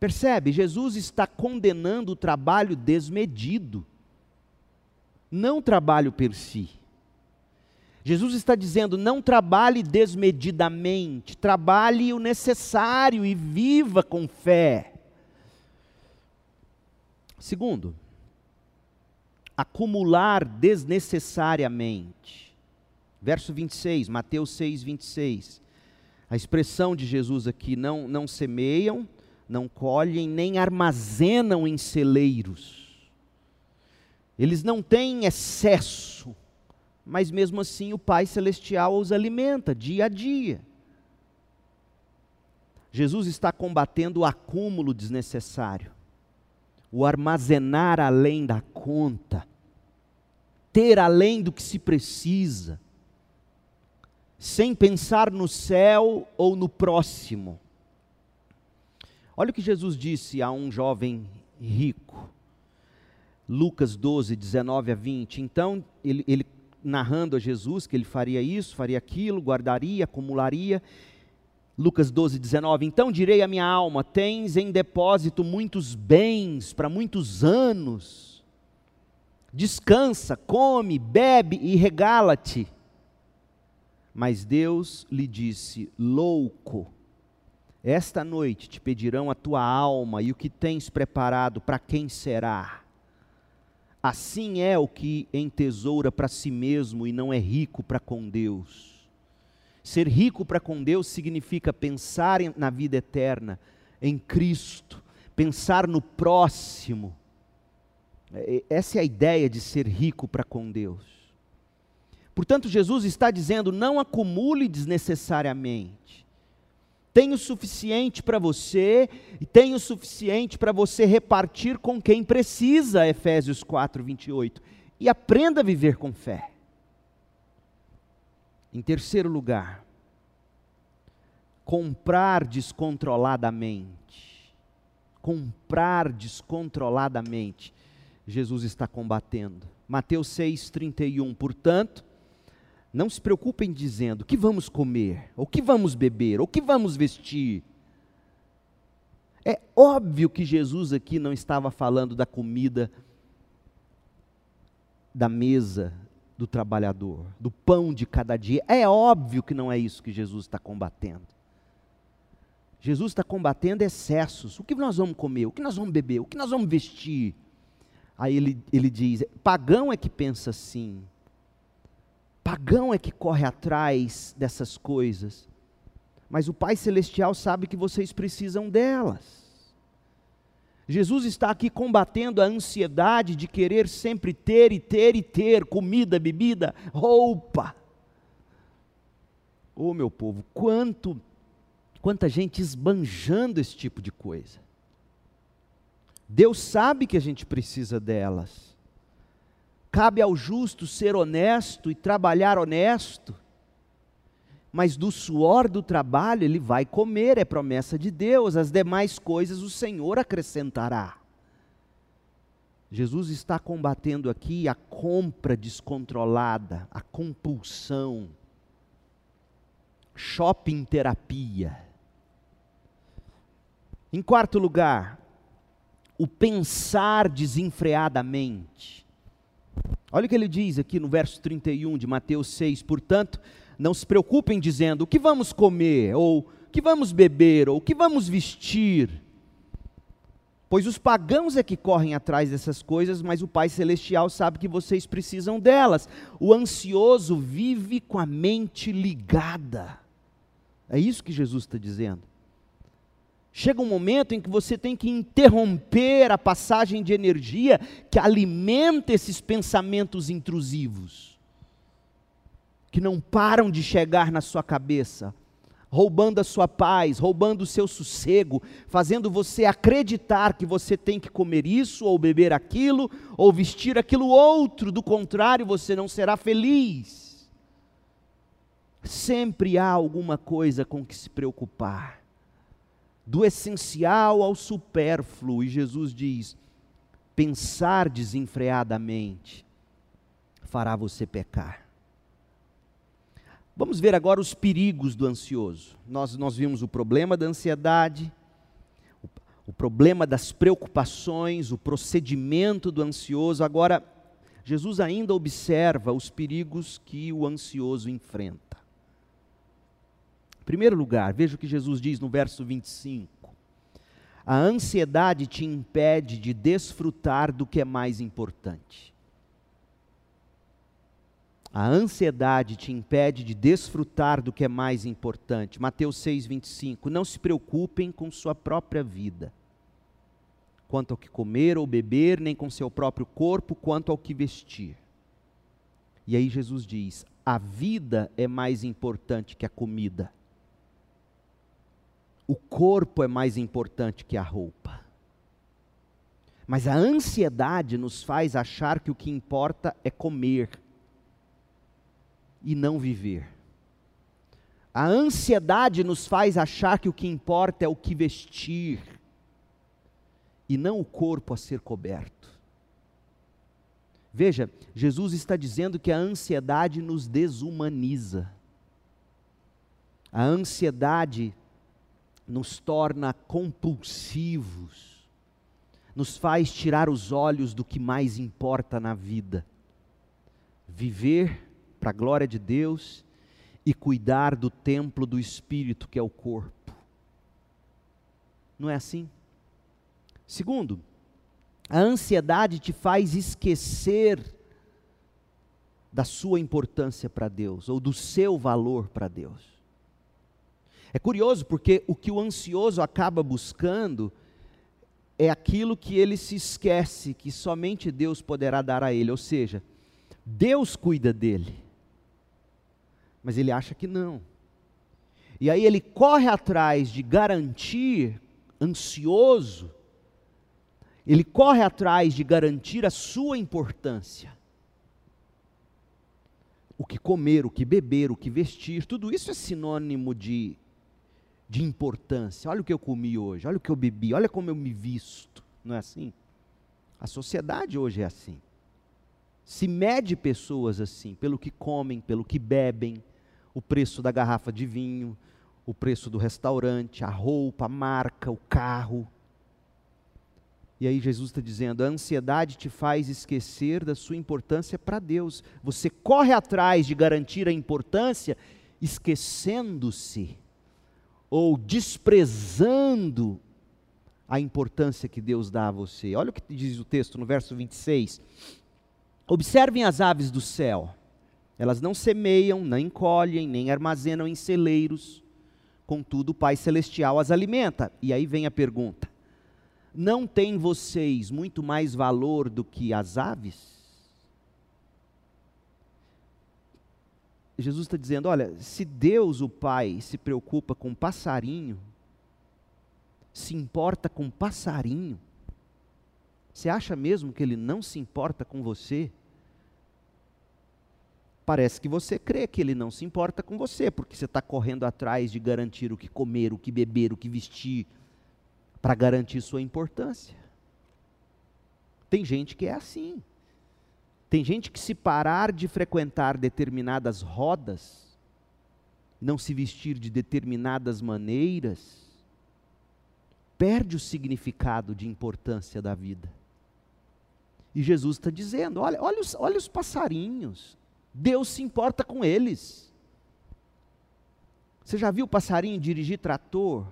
Percebe? Jesus está condenando o trabalho desmedido, não o trabalho per si. Jesus está dizendo: não trabalhe desmedidamente, trabalhe o necessário e viva com fé. Segundo, acumular desnecessariamente. Verso 26, Mateus 6, 26. A expressão de Jesus aqui: não, não semeiam, não colhem, nem armazenam em celeiros. Eles não têm excesso mas mesmo assim o Pai Celestial os alimenta dia a dia. Jesus está combatendo o acúmulo desnecessário, o armazenar além da conta, ter além do que se precisa, sem pensar no céu ou no próximo. Olha o que Jesus disse a um jovem rico. Lucas 12, 19 a 20. Então, ele, ele narrando a Jesus que ele faria isso, faria aquilo, guardaria, acumularia. Lucas 12, 19. Então direi à minha alma: tens em depósito muitos bens para muitos anos. Descansa, come, bebe e regala-te. Mas Deus lhe disse: Louco, esta noite te pedirão a tua alma e o que tens preparado, para quem será? Assim é o que entesoura para si mesmo e não é rico para com Deus. Ser rico para com Deus significa pensar na vida eterna, em Cristo, pensar no próximo. É, essa é a ideia de ser rico para com Deus. Portanto, Jesus está dizendo: não acumule desnecessariamente. Tem o suficiente para você e tem o suficiente para você repartir com quem precisa, Efésios 4, 28. E aprenda a viver com fé. Em terceiro lugar, comprar descontroladamente. Comprar descontroladamente. Jesus está combatendo. Mateus 6,31. Portanto, não se preocupem dizendo o que vamos comer, o que vamos beber, o que vamos vestir. É óbvio que Jesus aqui não estava falando da comida da mesa do trabalhador, do pão de cada dia. É óbvio que não é isso que Jesus está combatendo. Jesus está combatendo excessos. O que nós vamos comer? O que nós vamos beber? O que nós vamos vestir? Aí ele, ele diz: pagão é que pensa assim. Pagão é que corre atrás dessas coisas. Mas o Pai Celestial sabe que vocês precisam delas. Jesus está aqui combatendo a ansiedade de querer sempre ter e ter e ter comida, bebida, roupa. Oh, meu povo, quanto quanta gente esbanjando esse tipo de coisa. Deus sabe que a gente precisa delas. Cabe ao justo ser honesto e trabalhar honesto, mas do suor do trabalho ele vai comer, é promessa de Deus, as demais coisas o Senhor acrescentará. Jesus está combatendo aqui a compra descontrolada, a compulsão, shopping terapia. Em quarto lugar, o pensar desenfreadamente. Olha o que ele diz aqui no verso 31 de Mateus 6: portanto, não se preocupem dizendo o que vamos comer, ou o que vamos beber, ou o que vamos vestir Pois os pagãos é que correm atrás dessas coisas, mas o Pai Celestial sabe que vocês precisam delas. O ansioso vive com a mente ligada. É isso que Jesus está dizendo. Chega um momento em que você tem que interromper a passagem de energia que alimenta esses pensamentos intrusivos, que não param de chegar na sua cabeça roubando a sua paz, roubando o seu sossego, fazendo você acreditar que você tem que comer isso, ou beber aquilo, ou vestir aquilo outro, do contrário, você não será feliz. Sempre há alguma coisa com que se preocupar, do essencial ao supérfluo, e Jesus diz: pensar desenfreadamente fará você pecar. Vamos ver agora os perigos do ansioso. Nós, nós vimos o problema da ansiedade, o, o problema das preocupações, o procedimento do ansioso. Agora, Jesus ainda observa os perigos que o ansioso enfrenta. Primeiro lugar, veja o que Jesus diz no verso 25. A ansiedade te impede de desfrutar do que é mais importante. A ansiedade te impede de desfrutar do que é mais importante. Mateus 6, 25. Não se preocupem com sua própria vida, quanto ao que comer ou beber, nem com seu próprio corpo, quanto ao que vestir. E aí Jesus diz: a vida é mais importante que a comida. O corpo é mais importante que a roupa. Mas a ansiedade nos faz achar que o que importa é comer e não viver. A ansiedade nos faz achar que o que importa é o que vestir e não o corpo a ser coberto. Veja, Jesus está dizendo que a ansiedade nos desumaniza. A ansiedade nos torna compulsivos, nos faz tirar os olhos do que mais importa na vida. Viver para a glória de Deus e cuidar do templo do Espírito, que é o corpo. Não é assim? Segundo, a ansiedade te faz esquecer da sua importância para Deus, ou do seu valor para Deus. É curioso porque o que o ansioso acaba buscando é aquilo que ele se esquece que somente Deus poderá dar a ele, ou seja, Deus cuida dele mas ele acha que não. E aí ele corre atrás de garantir, ansioso, ele corre atrás de garantir a sua importância. O que comer, o que beber, o que vestir, tudo isso é sinônimo de, de importância. Olha o que eu comi hoje, olha o que eu bebi, olha como eu me visto. Não é assim? A sociedade hoje é assim. Se mede pessoas assim, pelo que comem, pelo que bebem, o preço da garrafa de vinho, o preço do restaurante, a roupa, a marca, o carro. E aí Jesus está dizendo: a ansiedade te faz esquecer da sua importância para Deus. Você corre atrás de garantir a importância, esquecendo-se ou desprezando a importância que Deus dá a você. Olha o que diz o texto no verso 26. Observem as aves do céu elas não semeiam, nem colhem, nem armazenam em celeiros. Contudo, o Pai Celestial as alimenta. E aí vem a pergunta: Não tem vocês muito mais valor do que as aves? Jesus está dizendo: olha, se Deus, o Pai, se preocupa com passarinho, se importa com passarinho, Você acha mesmo que ele não se importa com você? Parece que você crê que ele não se importa com você, porque você está correndo atrás de garantir o que comer, o que beber, o que vestir, para garantir sua importância. Tem gente que é assim. Tem gente que, se parar de frequentar determinadas rodas, não se vestir de determinadas maneiras, perde o significado de importância da vida. E Jesus está dizendo: olha, olha os, olha os passarinhos, Deus se importa com eles. Você já viu o passarinho dirigir trator,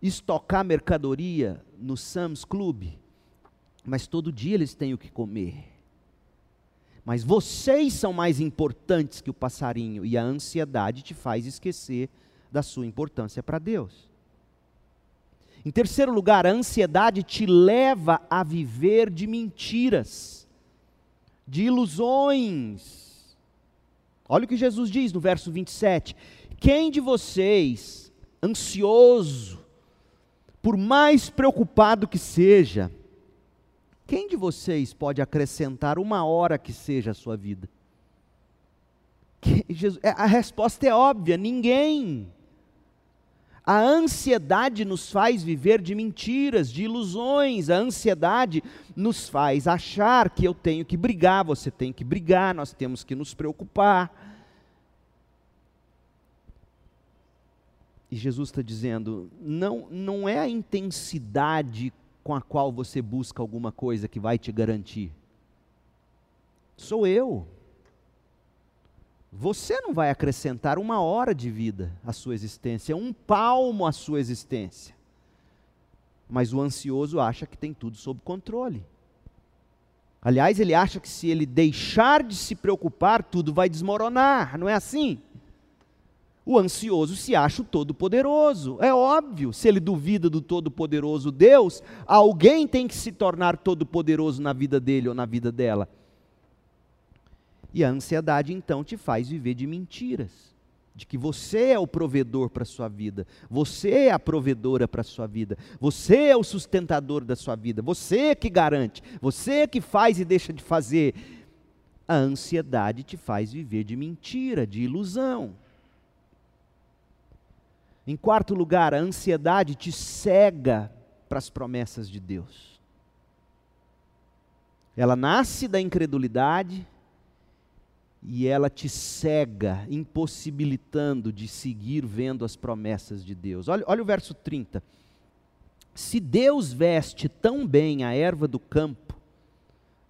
estocar mercadoria no Sam's Club? Mas todo dia eles têm o que comer. Mas vocês são mais importantes que o passarinho, e a ansiedade te faz esquecer da sua importância para Deus. Em terceiro lugar, a ansiedade te leva a viver de mentiras, de ilusões. Olha o que Jesus diz no verso 27. Quem de vocês, ansioso, por mais preocupado que seja, quem de vocês pode acrescentar uma hora que seja a sua vida? É, a resposta é óbvia: ninguém. A ansiedade nos faz viver de mentiras, de ilusões. A ansiedade nos faz achar que eu tenho que brigar, você tem que brigar, nós temos que nos preocupar. E Jesus está dizendo: não, não é a intensidade com a qual você busca alguma coisa que vai te garantir. Sou eu. Você não vai acrescentar uma hora de vida à sua existência, um palmo à sua existência. Mas o ansioso acha que tem tudo sob controle. Aliás, ele acha que se ele deixar de se preocupar, tudo vai desmoronar, não é assim? O ansioso se acha o todo-poderoso. É óbvio, se ele duvida do todo-poderoso Deus, alguém tem que se tornar todo-poderoso na vida dele ou na vida dela. E a ansiedade então te faz viver de mentiras, de que você é o provedor para a sua vida, você é a provedora para a sua vida, você é o sustentador da sua vida, você é que garante, você é que faz e deixa de fazer. A ansiedade te faz viver de mentira, de ilusão. Em quarto lugar, a ansiedade te cega para as promessas de Deus. Ela nasce da incredulidade e ela te cega, impossibilitando de seguir vendo as promessas de Deus. Olha, olha o verso 30. Se Deus veste tão bem a erva do campo,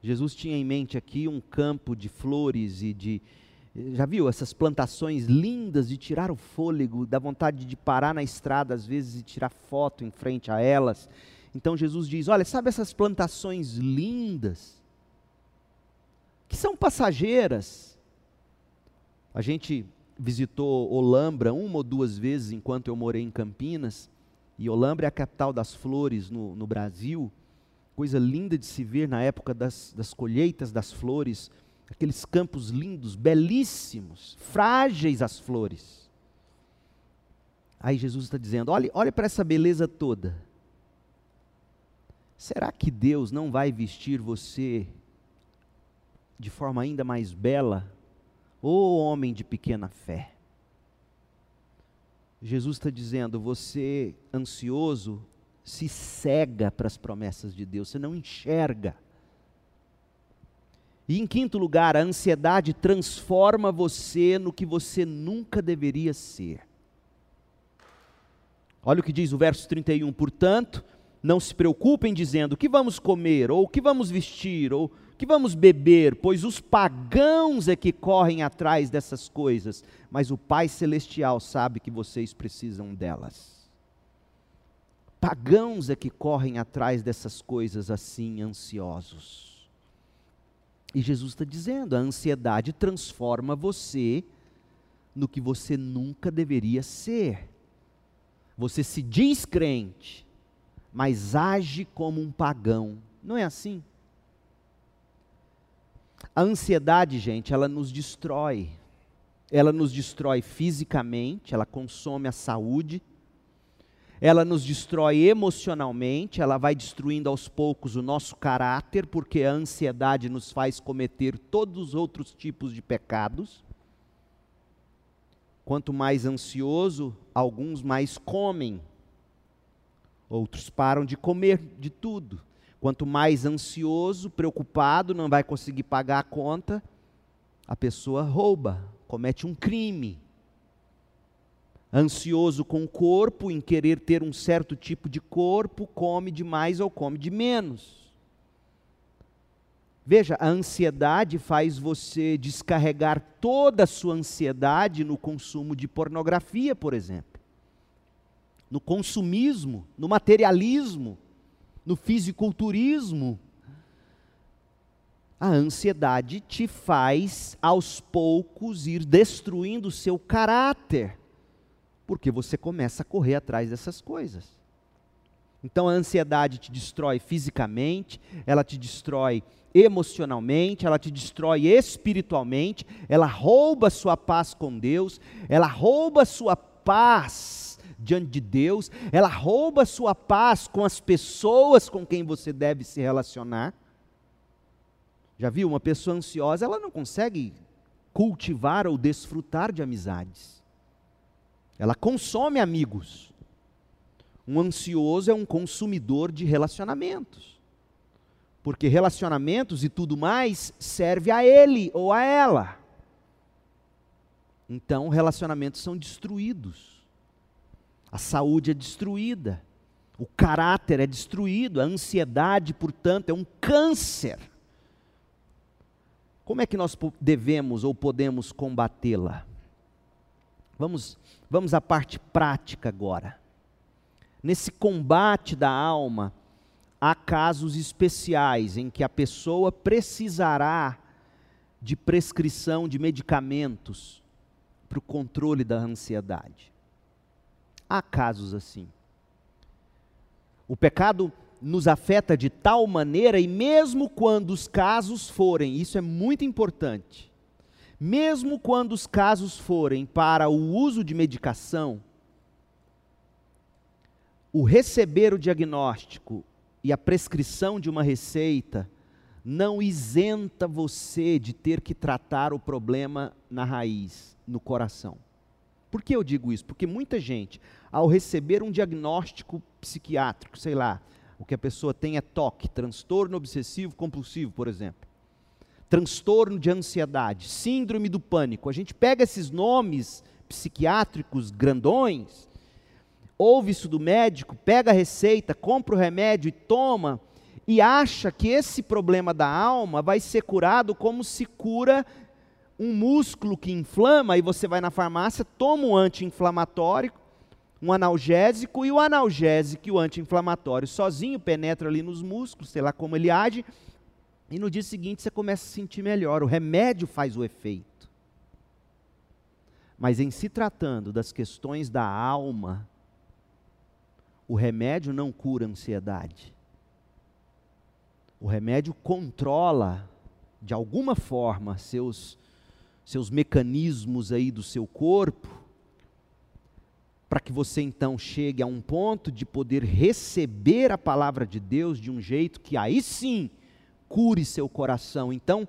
Jesus tinha em mente aqui um campo de flores e de, já viu essas plantações lindas de tirar o fôlego, dá vontade de parar na estrada às vezes e tirar foto em frente a elas. Então Jesus diz: Olha, sabe essas plantações lindas, que são passageiras? A gente visitou Olambra uma ou duas vezes enquanto eu morei em Campinas, e Olambra é a capital das flores no, no Brasil, coisa linda de se ver na época das, das colheitas das flores aqueles campos lindos, belíssimos, frágeis as flores. Aí Jesus está dizendo: olhe, olhe para essa beleza toda. Será que Deus não vai vestir você de forma ainda mais bela? Ô homem de pequena fé. Jesus está dizendo: você ansioso se cega para as promessas de Deus, você não enxerga. E em quinto lugar, a ansiedade transforma você no que você nunca deveria ser. Olha o que diz o verso 31. Portanto, não se preocupem dizendo o que vamos comer, ou o que vamos vestir, ou o que vamos beber, pois os pagãos é que correm atrás dessas coisas, mas o Pai Celestial sabe que vocês precisam delas. Pagãos é que correm atrás dessas coisas assim, ansiosos. E Jesus está dizendo: a ansiedade transforma você no que você nunca deveria ser. Você se diz crente, mas age como um pagão. Não é assim? A ansiedade, gente, ela nos destrói. Ela nos destrói fisicamente, ela consome a saúde, ela nos destrói emocionalmente, ela vai destruindo aos poucos o nosso caráter, porque a ansiedade nos faz cometer todos os outros tipos de pecados. Quanto mais ansioso, alguns mais comem, outros param de comer de tudo. Quanto mais ansioso, preocupado, não vai conseguir pagar a conta, a pessoa rouba, comete um crime ansioso com o corpo, em querer ter um certo tipo de corpo, come de mais ou come de menos. Veja, a ansiedade faz você descarregar toda a sua ansiedade no consumo de pornografia, por exemplo, no consumismo, no materialismo, no fisiculturismo. A ansiedade te faz, aos poucos, ir destruindo o seu caráter porque você começa a correr atrás dessas coisas. Então a ansiedade te destrói fisicamente, ela te destrói emocionalmente, ela te destrói espiritualmente, ela rouba sua paz com Deus, ela rouba sua paz diante de Deus, ela rouba sua paz com as pessoas com quem você deve se relacionar. Já viu? Uma pessoa ansiosa, ela não consegue cultivar ou desfrutar de amizades. Ela consome amigos. Um ansioso é um consumidor de relacionamentos. Porque relacionamentos e tudo mais serve a ele ou a ela. Então, relacionamentos são destruídos. A saúde é destruída. O caráter é destruído. A ansiedade, portanto, é um câncer. Como é que nós devemos ou podemos combatê-la? Vamos, vamos à parte prática agora. Nesse combate da alma, há casos especiais em que a pessoa precisará de prescrição de medicamentos para o controle da ansiedade. Há casos assim. O pecado nos afeta de tal maneira, e mesmo quando os casos forem, isso é muito importante, mesmo quando os casos forem para o uso de medicação, o receber o diagnóstico e a prescrição de uma receita não isenta você de ter que tratar o problema na raiz, no coração. Por que eu digo isso? Porque muita gente, ao receber um diagnóstico psiquiátrico, sei lá, o que a pessoa tem é TOC, transtorno obsessivo compulsivo, por exemplo transtorno de ansiedade, síndrome do pânico. A gente pega esses nomes psiquiátricos grandões, ouve isso do médico, pega a receita, compra o remédio e toma, e acha que esse problema da alma vai ser curado como se cura um músculo que inflama, e você vai na farmácia, toma um anti-inflamatório, um analgésico, e o analgésico e o anti-inflamatório sozinho penetra ali nos músculos, sei lá como ele age, e no dia seguinte você começa a se sentir melhor. O remédio faz o efeito. Mas em se tratando das questões da alma, o remédio não cura a ansiedade. O remédio controla, de alguma forma, seus, seus mecanismos aí do seu corpo, para que você então chegue a um ponto de poder receber a palavra de Deus de um jeito que aí sim cure seu coração. Então,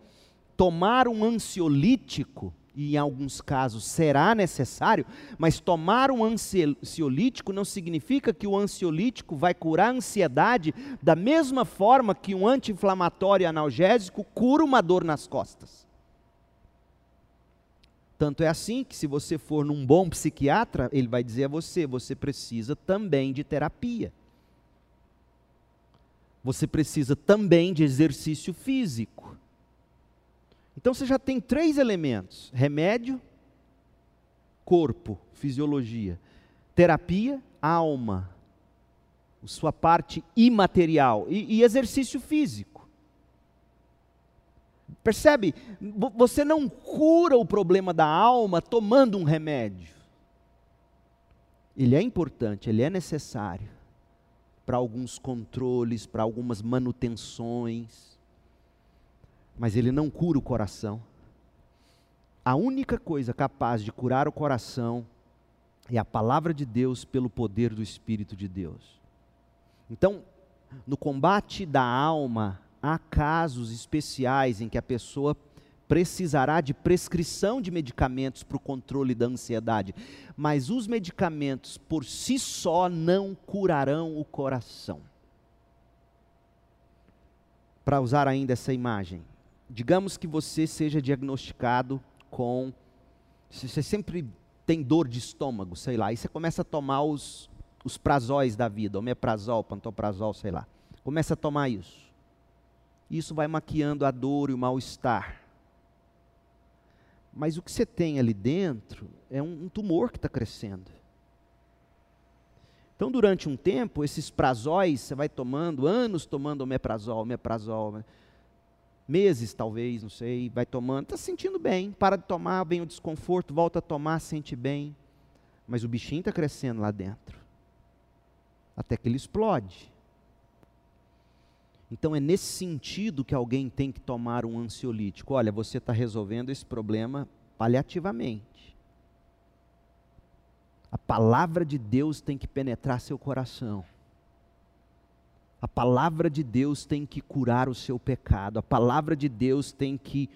tomar um ansiolítico, e em alguns casos será necessário, mas tomar um ansiolítico não significa que o ansiolítico vai curar a ansiedade da mesma forma que um anti-inflamatório analgésico cura uma dor nas costas. Tanto é assim que, se você for num bom psiquiatra, ele vai dizer a você: você precisa também de terapia você precisa também de exercício físico. Então você já tem três elementos: remédio, corpo, fisiologia, terapia, alma, sua parte imaterial e, e exercício físico. Percebe? Você não cura o problema da alma tomando um remédio. Ele é importante, ele é necessário para alguns controles, para algumas manutenções, mas ele não cura o coração. A única coisa capaz de curar o coração é a palavra de Deus pelo poder do Espírito de Deus. Então, no combate da alma, há casos especiais em que a pessoa precisará de prescrição de medicamentos para o controle da ansiedade, mas os medicamentos por si só não curarão o coração. Para usar ainda essa imagem, digamos que você seja diagnosticado com. Você sempre tem dor de estômago, sei lá, e você começa a tomar os, os prazóis da vida, omeprazol, pantoprazol, sei lá. Começa a tomar isso. Isso vai maquiando a dor e o mal-estar. Mas o que você tem ali dentro é um, um tumor que está crescendo. Então, durante um tempo, esses prazóis, você vai tomando, anos tomando omeprazol, omeprazol, meses talvez, não sei, vai tomando, está sentindo bem, para de tomar, vem o desconforto, volta a tomar, sente bem. Mas o bichinho está crescendo lá dentro. Até que ele explode. Então é nesse sentido que alguém tem que tomar um ansiolítico. Olha, você está resolvendo esse problema paliativamente. A palavra de Deus tem que penetrar seu coração. A palavra de Deus tem que curar o seu pecado. A palavra de Deus tem que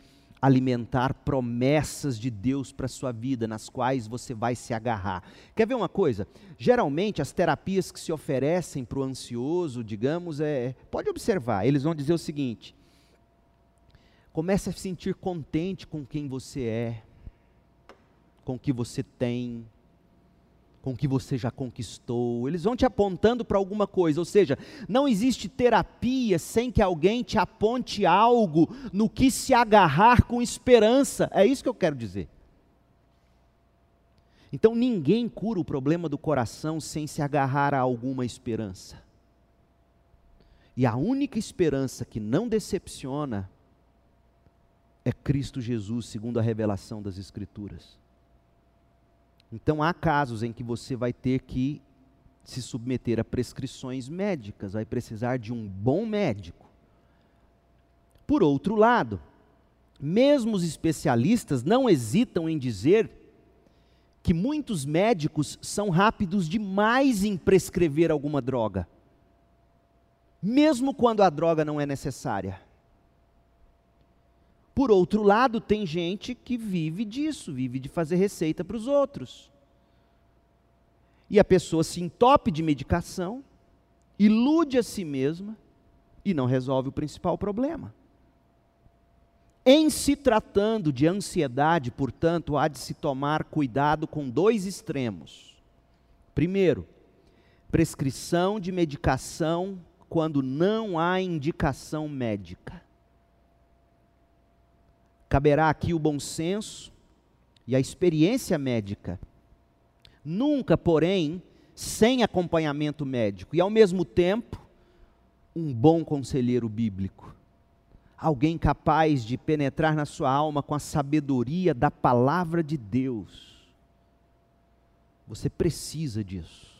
alimentar promessas de Deus para a sua vida, nas quais você vai se agarrar. Quer ver uma coisa? Geralmente, as terapias que se oferecem para o ansioso, digamos, é, pode observar, eles vão dizer o seguinte: comece a se sentir contente com quem você é, com o que você tem, com o que você já conquistou. Eles vão te apontando para alguma coisa, ou seja, não existe terapia sem que alguém te aponte algo no que se agarrar com esperança. É isso que eu quero dizer. Então ninguém cura o problema do coração sem se agarrar a alguma esperança. E a única esperança que não decepciona é Cristo Jesus, segundo a revelação das Escrituras. Então há casos em que você vai ter que se submeter a prescrições médicas, vai precisar de um bom médico. Por outro lado, mesmo os especialistas não hesitam em dizer que muitos médicos são rápidos demais em prescrever alguma droga, mesmo quando a droga não é necessária. Por outro lado, tem gente que vive disso, vive de fazer receita para os outros. E a pessoa se entope de medicação, ilude a si mesma e não resolve o principal problema. Em se tratando de ansiedade, portanto, há de se tomar cuidado com dois extremos. Primeiro, prescrição de medicação quando não há indicação médica. Caberá aqui o bom senso e a experiência médica. Nunca, porém, sem acompanhamento médico. E, ao mesmo tempo, um bom conselheiro bíblico. Alguém capaz de penetrar na sua alma com a sabedoria da palavra de Deus. Você precisa disso.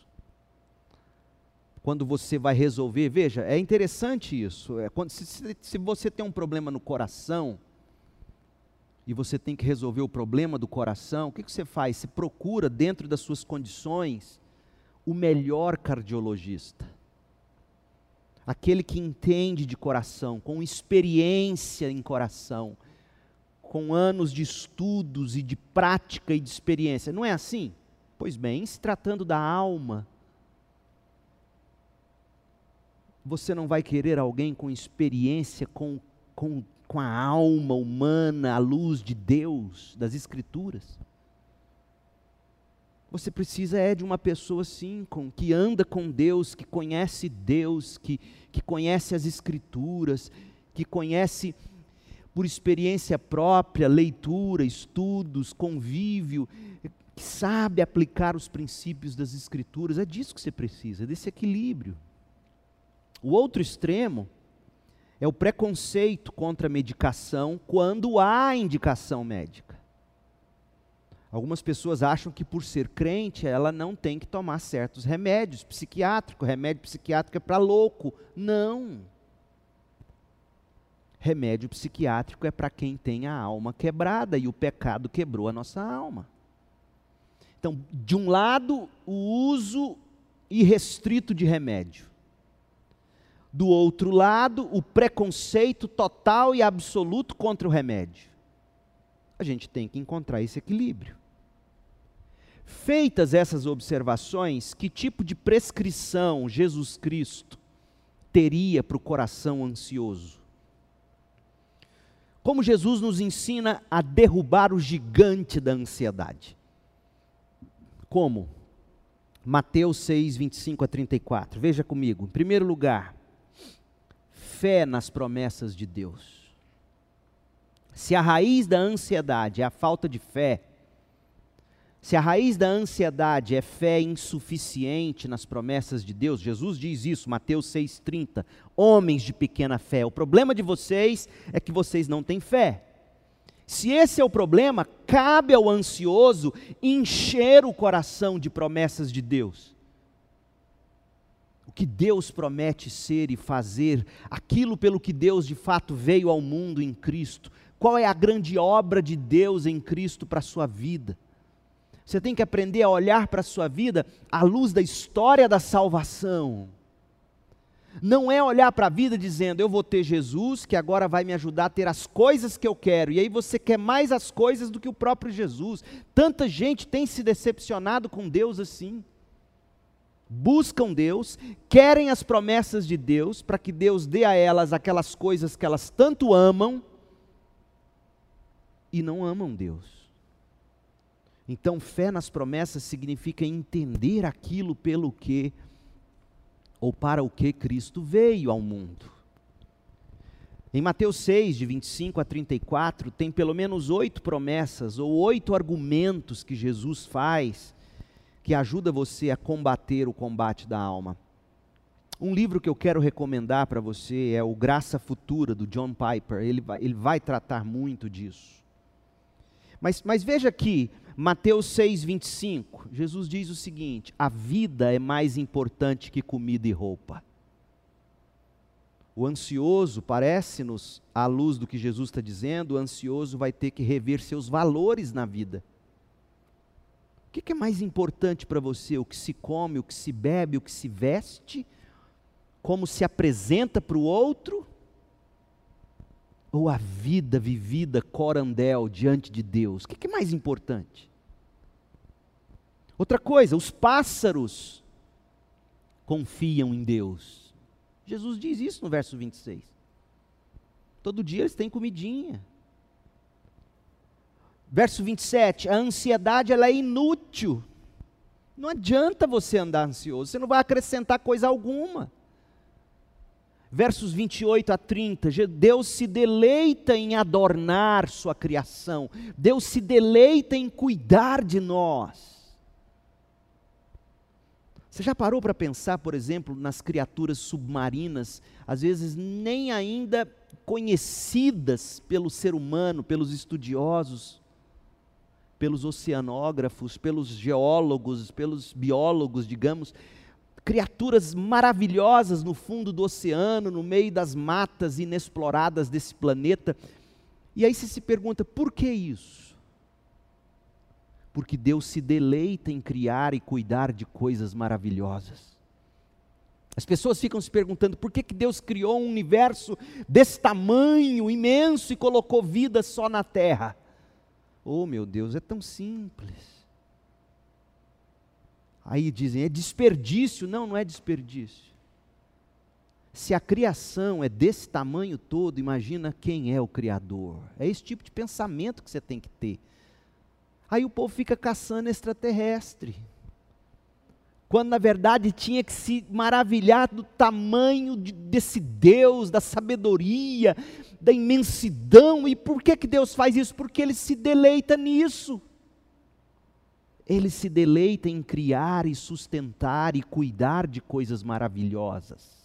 Quando você vai resolver, veja, é interessante isso. É quando, se, se você tem um problema no coração, e você tem que resolver o problema do coração, o que, você faz? Você procura, dentro das suas condições, o melhor cardiologista. Aquele que entende de coração, com experiência em coração, com anos de estudos e de prática e de experiência. Não é assim? Pois bem, se tratando da alma, você não vai querer alguém com experiência com, com com a alma humana à luz de Deus, das Escrituras. Você precisa é de uma pessoa assim, com, que anda com Deus, que conhece Deus, que, que conhece as Escrituras, que conhece por experiência própria, leitura, estudos, convívio, que sabe aplicar os princípios das Escrituras. É disso que você precisa, desse equilíbrio. O outro extremo é o preconceito contra a medicação quando há indicação médica. Algumas pessoas acham que por ser crente ela não tem que tomar certos remédios psiquiátricos. Remédio psiquiátrico é para louco. Não. Remédio psiquiátrico é para quem tem a alma quebrada e o pecado quebrou a nossa alma. Então, de um lado, o uso irrestrito de remédio. Do outro lado, o preconceito total e absoluto contra o remédio. A gente tem que encontrar esse equilíbrio. Feitas essas observações, que tipo de prescrição Jesus Cristo teria para o coração ansioso? Como Jesus nos ensina a derrubar o gigante da ansiedade? Como? Mateus 6, 25 a 34. Veja comigo. Em primeiro lugar, fé nas promessas de Deus. Se a raiz da ansiedade é a falta de fé, se a raiz da ansiedade é fé insuficiente nas promessas de Deus, Jesus diz isso, Mateus 6,30. Homens de pequena fé, o problema de vocês é que vocês não têm fé. Se esse é o problema, cabe ao ansioso encher o coração de promessas de Deus. Que Deus promete ser e fazer, aquilo pelo que Deus de fato veio ao mundo em Cristo. Qual é a grande obra de Deus em Cristo para a sua vida? Você tem que aprender a olhar para a sua vida à luz da história da salvação. Não é olhar para a vida dizendo, eu vou ter Jesus, que agora vai me ajudar a ter as coisas que eu quero, e aí você quer mais as coisas do que o próprio Jesus. Tanta gente tem se decepcionado com Deus assim. Buscam Deus, querem as promessas de Deus, para que Deus dê a elas aquelas coisas que elas tanto amam, e não amam Deus. Então, fé nas promessas significa entender aquilo pelo que ou para o que Cristo veio ao mundo. Em Mateus 6, de 25 a 34, tem pelo menos oito promessas ou oito argumentos que Jesus faz que ajuda você a combater o combate da alma. Um livro que eu quero recomendar para você é o Graça Futura, do John Piper. Ele vai, ele vai tratar muito disso. Mas, mas veja aqui, Mateus 6, 25, Jesus diz o seguinte: a vida é mais importante que comida e roupa. O ansioso, parece-nos, à luz do que Jesus está dizendo, o ansioso vai ter que rever seus valores na vida. O que é mais importante para você? O que se come, o que se bebe, o que se veste? Como se apresenta para o outro? ou a vida vivida corandel diante de Deus? O que é mais importante? Outra coisa, os pássaros confiam em Deus. Jesus diz isso no verso 26. Todo dia eles têm comidinha. Verso 27, a ansiedade ela é inútil. Não adianta você andar ansioso, você não vai acrescentar coisa alguma versos 28 a 30, Deus se deleita em adornar sua criação, Deus se deleita em cuidar de nós. Você já parou para pensar, por exemplo, nas criaturas submarinas, às vezes nem ainda conhecidas pelo ser humano, pelos estudiosos, pelos oceanógrafos, pelos geólogos, pelos biólogos, digamos, criaturas maravilhosas no fundo do oceano, no meio das matas inexploradas desse planeta. E aí você se pergunta, por que isso? Porque Deus se deleita em criar e cuidar de coisas maravilhosas. As pessoas ficam se perguntando por que, que Deus criou um universo desse tamanho, imenso, e colocou vida só na Terra. Oh, meu Deus, é tão simples. Aí dizem, é desperdício. Não, não é desperdício. Se a criação é desse tamanho todo, imagina quem é o Criador. É esse tipo de pensamento que você tem que ter. Aí o povo fica caçando extraterrestre. Quando na verdade tinha que se maravilhar do tamanho de, desse Deus, da sabedoria, da imensidão. E por que, que Deus faz isso? Porque Ele se deleita nisso. Ele se deleita em criar e sustentar e cuidar de coisas maravilhosas.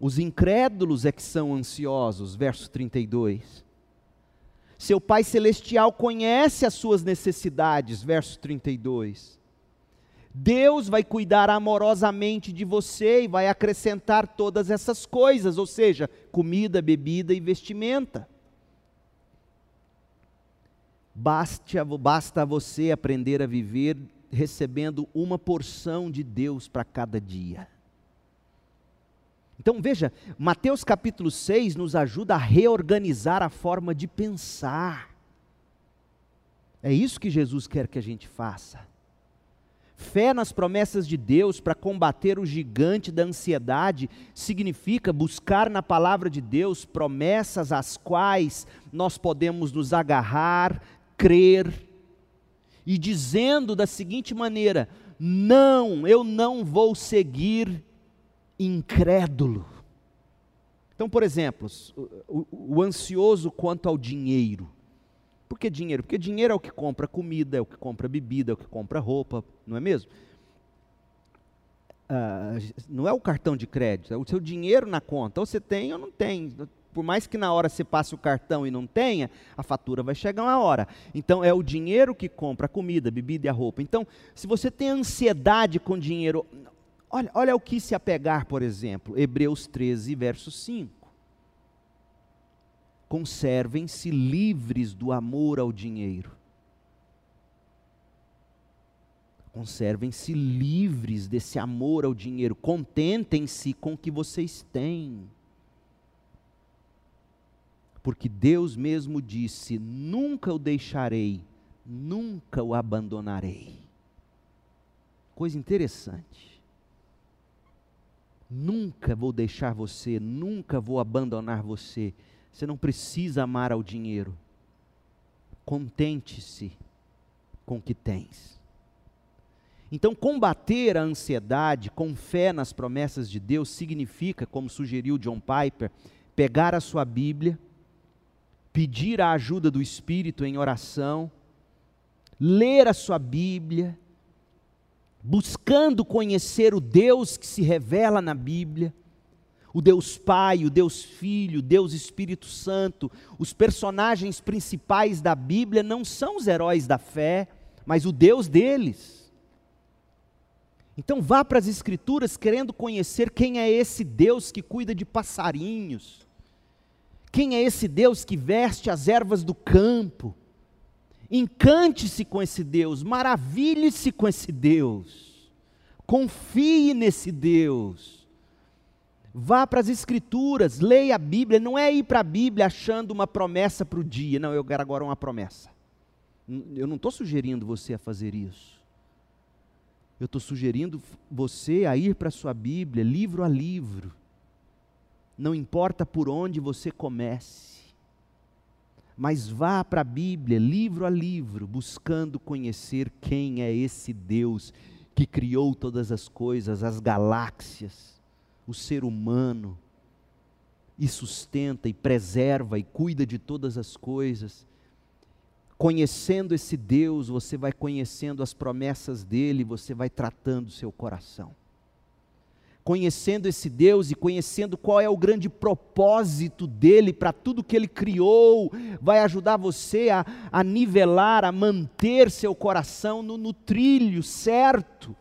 Os incrédulos é que são ansiosos, verso 32. Seu Pai Celestial conhece as suas necessidades, verso 32. Deus vai cuidar amorosamente de você e vai acrescentar todas essas coisas, ou seja, comida, bebida e vestimenta. Basta, basta você aprender a viver recebendo uma porção de Deus para cada dia. Então veja, Mateus capítulo 6 nos ajuda a reorganizar a forma de pensar. É isso que Jesus quer que a gente faça. Fé nas promessas de Deus para combater o gigante da ansiedade significa buscar na palavra de Deus promessas às quais nós podemos nos agarrar, crer, e dizendo da seguinte maneira: não, eu não vou seguir incrédulo. Então, por exemplo, o, o, ansioso quanto ao dinheiro. Por que dinheiro? Porque dinheiro é o que compra comida, é o que compra bebida, é o que compra roupa, não é mesmo? Ah, não é o cartão de crédito, é o seu dinheiro na conta. Ou você tem ou não tem. Por mais que na hora você passe o cartão e não tenha, a fatura vai chegar uma hora. Então é o dinheiro que compra a comida, a bebida e a roupa. Então, se você tem ansiedade com dinheiro, Olha, olha o que se apegar, por exemplo, Hebreus 13, verso 5. Conservem-se livres do amor ao dinheiro. Conservem-se livres desse amor ao dinheiro. Contentem-se com o que vocês têm. Porque Deus mesmo disse: Nunca o deixarei, nunca o abandonarei. Coisa interessante. Nunca vou deixar você, nunca vou abandonar você. Você não precisa amar ao dinheiro. Contente-se com o que tens. Então, combater a ansiedade com fé nas promessas de Deus significa, como sugeriu John Piper, pegar a sua Bíblia, pedir a ajuda do Espírito em oração, ler a sua Bíblia, buscando conhecer o Deus que se revela na Bíblia, o Deus Pai, o Deus Filho, o Deus Espírito Santo, os personagens principais da Bíblia não são os heróis da fé, mas o Deus deles. Então vá para as Escrituras querendo conhecer quem é esse Deus que cuida de passarinhos, quem é esse Deus que veste as ervas do campo, Encante-se com esse Deus, maravilhe-se com esse Deus, confie nesse Deus. Vá para as Escrituras, leia a Bíblia, não é ir para a Bíblia achando uma promessa para o dia, não, eu quero agora uma promessa. Eu não estou sugerindo você a fazer isso. Eu estou sugerindo você a ir para a sua Bíblia, livro a livro. Não importa por onde você comece mas vá para a Bíblia, livro a livro, buscando conhecer quem é esse Deus que criou todas as coisas, as galáxias, o ser humano, e sustenta e preserva e cuida de todas as coisas. Conhecendo esse Deus, você vai conhecendo as promessas dele, você vai tratando seu coração conhecendo esse Deus e conhecendo qual é o grande propósito dele para tudo que ele criou, vai ajudar você a, a nivelar, a manter seu coração no, no trilho certo,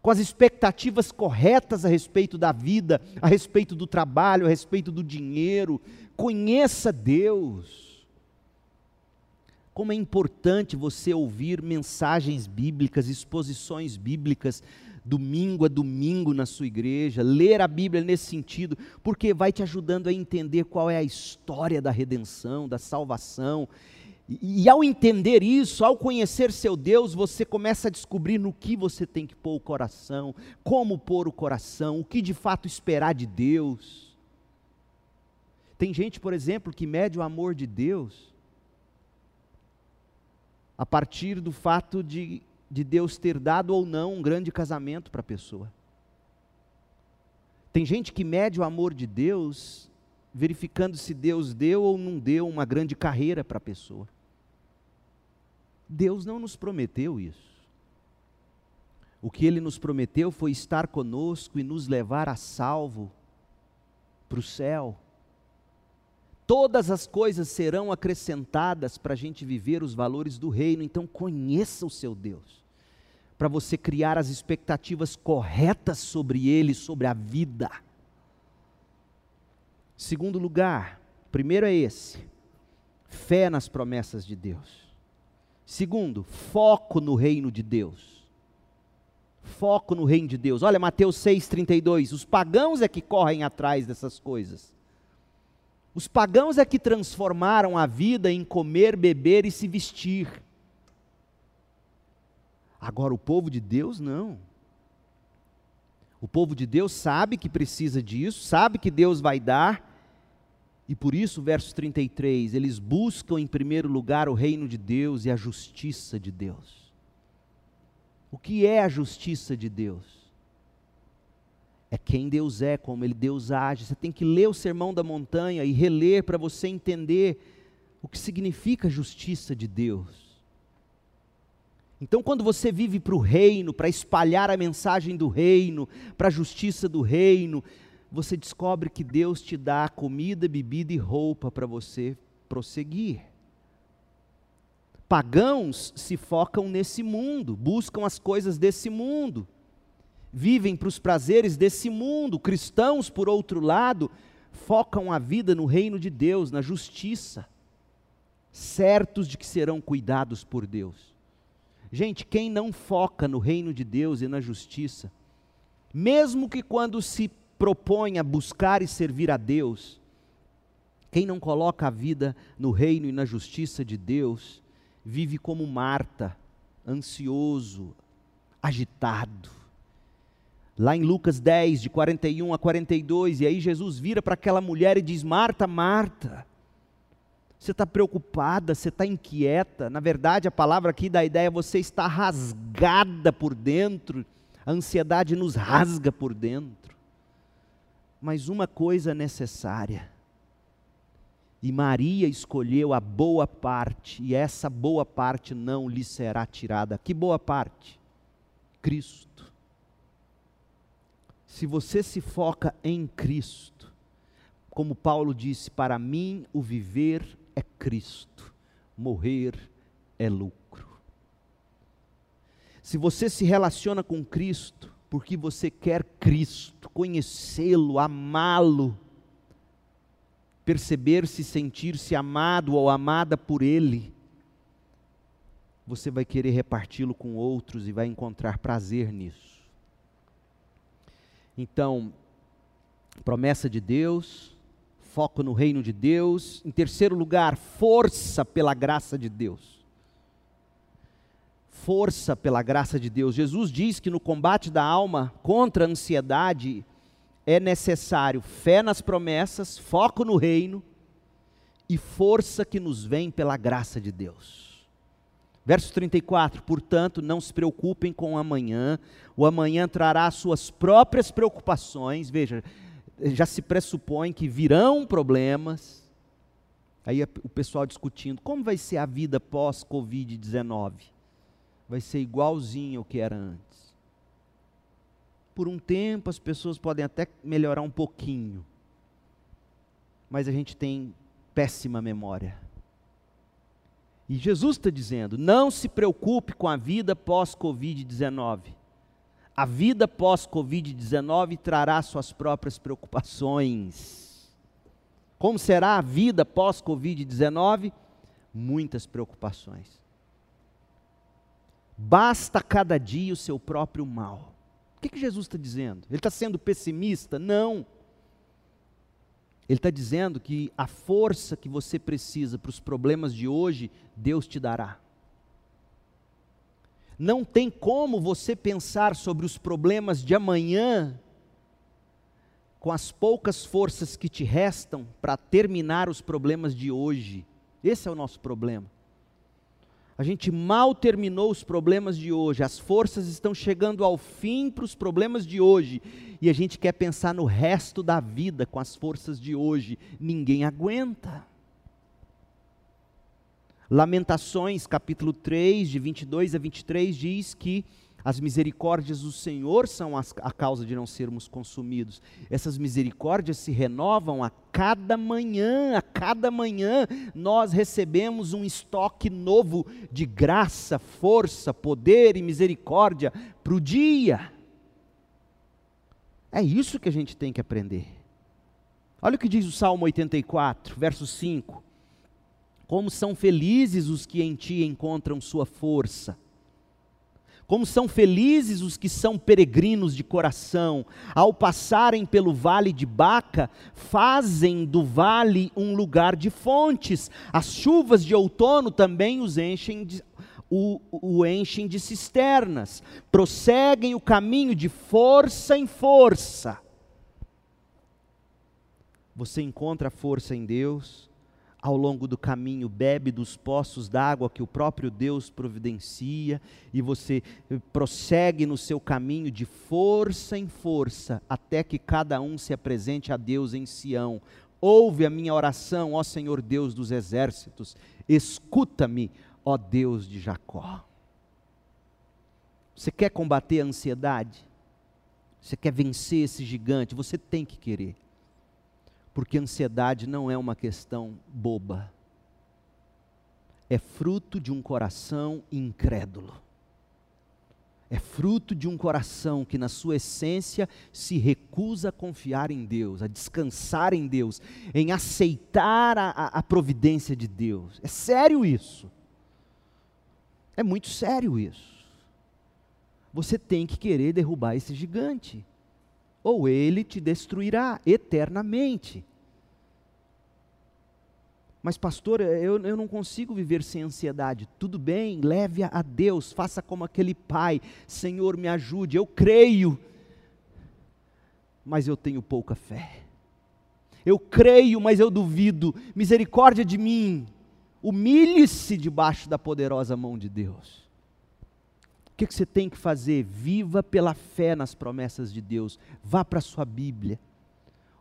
com as expectativas corretas a respeito da vida, a respeito do trabalho, a respeito do dinheiro. Conheça Deus. Como é importante você ouvir mensagens bíblicas, exposições bíblicas domingo a domingo na sua igreja, ler a Bíblia nesse sentido, porque vai te ajudando a entender qual é a história da redenção, da salvação. E, e ao entender isso, ao conhecer seu Deus, você começa a descobrir no que você tem que pôr o coração, como pôr o coração, o que de fato esperar de Deus. Tem gente, por exemplo, que mede o amor de Deus a partir do fato de de Deus ter dado ou não um grande casamento para a pessoa. Tem gente que mede o amor de Deus verificando se Deus deu ou não deu uma grande carreira para a pessoa. Deus não nos prometeu isso. O que Ele nos prometeu foi estar conosco e nos levar a salvo para o céu. Todas as coisas serão acrescentadas para a gente viver os valores do reino, então conheça o seu Deus para você criar as expectativas corretas sobre ele, sobre a vida. Segundo lugar, primeiro é esse: fé nas promessas de Deus. Segundo, foco no reino de Deus. Foco no reino de Deus. Olha Mateus 6:32, os pagãos é que correm atrás dessas coisas. Os pagãos é que transformaram a vida em comer, beber e se vestir. Agora o povo de Deus não. O povo de Deus sabe que precisa disso, sabe que Deus vai dar, e por isso, verso 33, eles buscam em primeiro lugar o reino de Deus e a justiça de Deus. O que é a justiça de Deus? É quem Deus é, como ele Deus age. Você tem que ler o Sermão da Montanha e reler para você entender o que significa a justiça de Deus. Então, quando você vive para o reino, para espalhar a mensagem do reino, para a justiça do reino, você descobre que Deus te dá comida, bebida e roupa para você prosseguir. Pagãos se focam nesse mundo, buscam as coisas desse mundo, vivem para os prazeres desse mundo. Cristãos, por outro lado, focam a vida no reino de Deus, na justiça, certos de que serão cuidados por Deus. Gente, quem não foca no reino de Deus e na justiça, mesmo que quando se propõe a buscar e servir a Deus, quem não coloca a vida no reino e na justiça de Deus, vive como Marta, ansioso, agitado. Lá em Lucas 10, de 41 a 42, e aí Jesus vira para aquela mulher e diz: Marta, Marta, você está preocupada, você está inquieta. Na verdade, a palavra aqui dá a ideia: você está rasgada por dentro, a ansiedade nos rasga por dentro mas uma coisa necessária. E Maria escolheu a boa parte, e essa boa parte não lhe será tirada. Que boa parte? Cristo. Se você se foca em Cristo, como Paulo disse, para mim o viver é Cristo, morrer é lucro. Se você se relaciona com Cristo, porque você quer Cristo, conhecê-lo, amá-lo, perceber-se, sentir-se amado ou amada por Ele, você vai querer reparti-lo com outros e vai encontrar prazer nisso. Então, promessa de Deus, foco no reino de Deus. Em terceiro lugar, força pela graça de Deus força pela graça de Deus. Jesus diz que no combate da alma contra a ansiedade é necessário fé nas promessas, foco no reino e força que nos vem pela graça de Deus. Verso 34: Portanto, não se preocupem com o amanhã, o amanhã trará suas próprias preocupações. Veja, já se pressupõe que virão problemas. Aí o pessoal discutindo como vai ser a vida pós-Covid-19 vai ser igualzinho ao que era antes. Por um tempo as pessoas podem até melhorar um pouquinho, mas a gente tem péssima memória. E Jesus está dizendo: não se preocupe com a vida pós-Covid-19. A vida pós-Covid-19 trará suas próprias preocupações. Como será a vida pós-Covid-19? Muitas preocupações. Basta cada dia o seu próprio mal. O que, que Jesus está dizendo? Ele está sendo pessimista? Não. Ele está dizendo que a força que você precisa para os problemas de hoje, Deus te dará. Não tem como você pensar sobre os problemas de amanhã com as poucas forças que te restam para terminar os problemas de hoje. Esse é o nosso problema. A gente mal terminou os problemas de hoje, as forças estão chegando ao fim para os problemas de hoje, e a gente quer pensar no resto da vida com as forças de hoje. Ninguém aguenta. Lamentações, capítulo 3, de 22 a 23, diz que as misericórdias do Senhor são a causa de não sermos consumidos. Essas misericórdias se renovam a cada manhã, a cada manhã nós recebemos um estoque novo de graça, força, poder e misericórdia para o dia. É isso que a gente tem que aprender. Olha o que diz o Salmo 84, verso 5. Como são felizes os que em ti encontram sua força. Como são felizes os que são peregrinos de coração, ao passarem pelo vale de Baca, fazem do vale um lugar de fontes. As chuvas de outono também os enchem de, o, o enchem de cisternas. Prosseguem o caminho de força em força. Você encontra força em Deus, ao longo do caminho bebe dos poços d'água que o próprio Deus providencia, e você prossegue no seu caminho de força em força, até que cada um se apresente a Deus em Sião. Ouve a minha oração, ó Senhor Deus dos exércitos, escuta-me, ó Deus de Jacó. Você quer combater a ansiedade? Você quer vencer esse gigante? Você tem que querer porque ansiedade não é uma questão boba. É fruto de um coração incrédulo. É fruto de um coração que, na sua essência, se recusa a confiar em Deus, a descansar em Deus, em aceitar a, a, providência de Deus. É sério isso. É muito sério isso. Você tem que querer derrubar esse gigante ou ele te destruirá eternamente. Mas, pastor, eu, eu não consigo viver sem ansiedade. Tudo bem, leve-a a Deus, faça como aquele pai: Senhor, me ajude, eu creio, mas eu tenho pouca fé. Eu creio, mas eu duvido. Misericórdia de mim. Humilhe-se debaixo da poderosa mão de Deus. O que, você tem que fazer? Viva pela fé nas promessas de Deus. Vá para a sua Bíblia.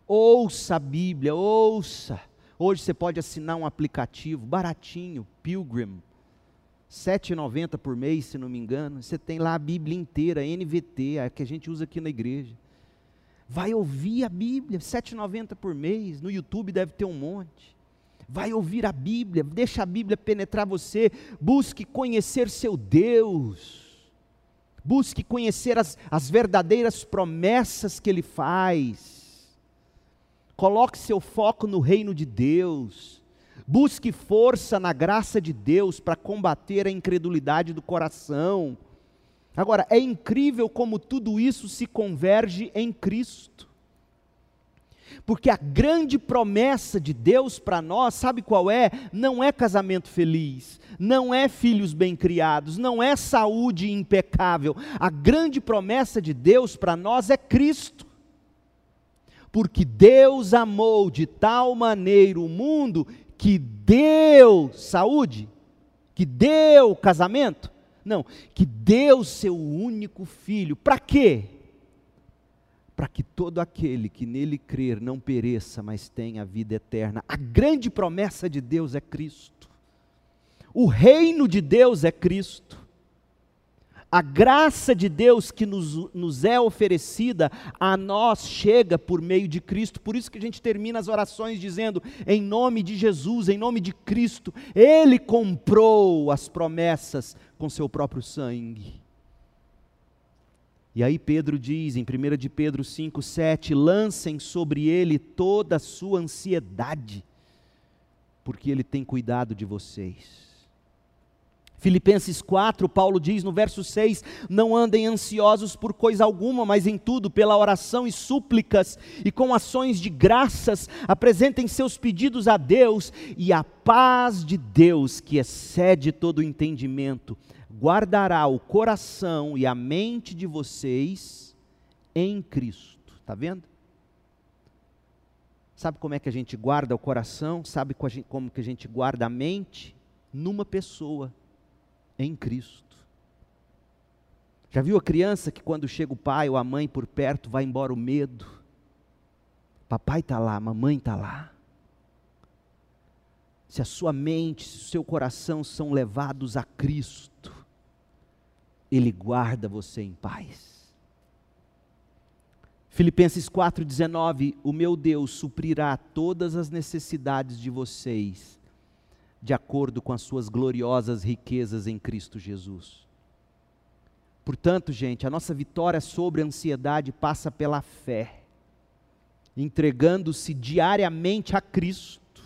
Ouça a Bíblia, ouça. Hoje você pode assinar um aplicativo baratinho, Pilgrim. R$ 7,90 por mês, se não me engano. Você tem lá a Bíblia inteira, NVT, a que a gente usa aqui na igreja. Vai ouvir a Bíblia, R$ 7,90 por mês. No YouTube deve ter um monte. Vai ouvir a Bíblia, deixa a Bíblia penetrar você. Busque conhecer seu Deus busque conhecer as, as verdadeiras promessas que Ele faz, coloque seu foco no reino de Deus, busque força na graça de Deus para combater a incredulidade do coração. Agora, é incrível como tudo isso se converge em Cristo. Porque a grande promessa de Deus para nós, sabe qual é? Não é casamento feliz, não é filhos bem criados, não é saúde impecável. A grande promessa de Deus para nós é Cristo. Porque Deus amou de tal maneira o mundo que deu saúde, que deu casamento. Não, que deu seu único filho. Para quê? Para que todo aquele que nele crer não pereça, mas tenha vida eterna. A grande promessa de Deus é Cristo. O reino de Deus é Cristo. A graça de Deus que nos, nos é oferecida a nós chega por meio de Cristo. Por isso que a gente termina as orações dizendo: em nome de Jesus, em nome de Cristo, Ele comprou as promessas com seu próprio sangue. E aí Pedro diz, em 1 de Pedro 5, 7, lancem sobre ele toda a sua ansiedade, porque ele tem cuidado de vocês. Filipenses 4, Paulo diz no verso 6: Não andem ansiosos por coisa alguma, mas em tudo, pela oração e súplicas e com ações de graças, apresentem seus pedidos a Deus, e a paz de Deus, que excede todo o entendimento, guardará o coração e a mente de vocês em Cristo. Está vendo? Sabe como é que a gente guarda o coração? Sabe como que a gente guarda a mente? Numa pessoa, em Cristo. Já viu a criança que quando chega o pai ou a mãe por perto vai embora o medo? Papai está lá, mamãe está lá. Se a sua mente, se o seu coração são levados a Cristo, ele guarda você em paz. Filipenses 4,19: O meu Deus suprirá todas as necessidades de vocês, de acordo com as suas gloriosas riquezas em Cristo Jesus. Portanto, gente, a nossa vitória sobre a ansiedade passa pela fé, entregando-se diariamente a Cristo.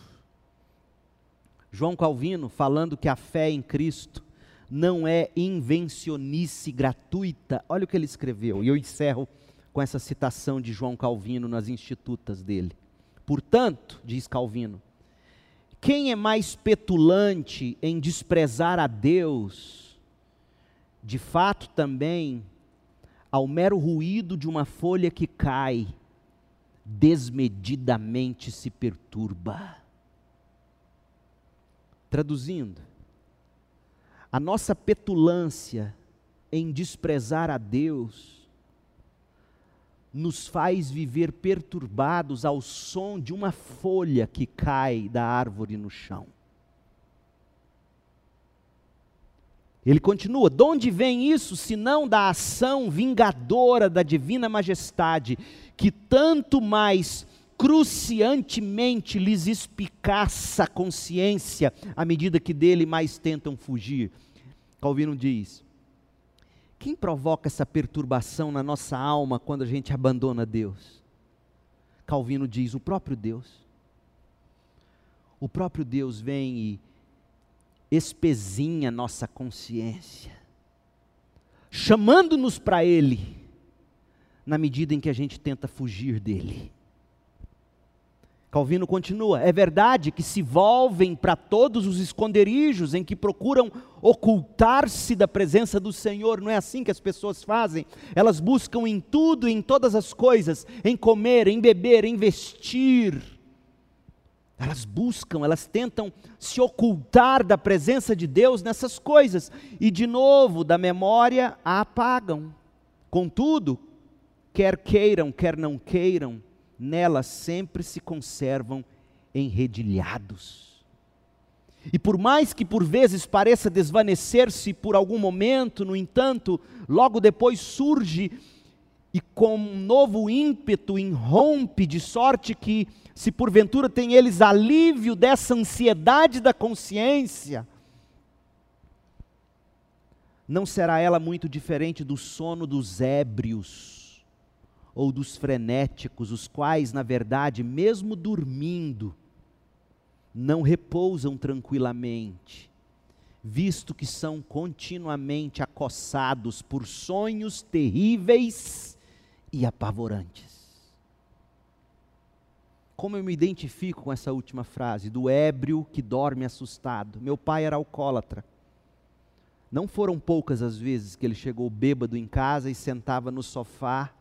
João Calvino falando que a fé em Cristo não é invencionice gratuita. Olha o que ele escreveu, e eu encerro com essa citação de João Calvino nas institutas dele. Portanto, diz Calvino, quem é mais petulante em desprezar a Deus, de fato também, ao mero ruído de uma folha que cai, desmedidamente se perturba. Traduzindo, a nossa petulância em desprezar a Deus nos faz viver perturbados ao som de uma folha que cai da árvore no chão. Ele continua: de onde vem isso, senão da ação vingadora da divina majestade, que tanto mais cruciantemente lhes espicaça a consciência à medida que dele mais tentam fugir. Calvino diz: quem provoca essa perturbação na nossa alma quando a gente abandona Deus? Calvino diz: o próprio Deus. O próprio Deus vem e espezinha nossa consciência, chamando-nos para Ele, na medida em que a gente tenta fugir dele. Calvino continua: é verdade que se volvem para todos os esconderijos em que procuram ocultar-se da presença do Senhor, não é assim que as pessoas fazem? Elas buscam em tudo, em todas as coisas, em comer, em beber, em vestir. Elas buscam, elas tentam se ocultar da presença de Deus nessas coisas e, de novo, da memória a apagam. Contudo, quer queiram, quer não queiram, nelas sempre se conservam enredilhados. E por mais que por vezes pareça desvanecer-se por algum momento, no entanto, logo depois surge e com um novo ímpeto irrompe, de sorte que, se porventura tem eles alívio dessa ansiedade da consciência, não será ela muito diferente do sono dos ébrios ou dos frenéticos, os quais, na verdade, mesmo dormindo, não repousam tranquilamente, visto que são continuamente acossados por sonhos terríveis e apavorantes. Como eu me identifico com essa última frase, do ébrio que dorme assustado. Meu pai era alcoólatra. Não foram poucas as vezes que ele chegou bêbado em casa e sentava no sofá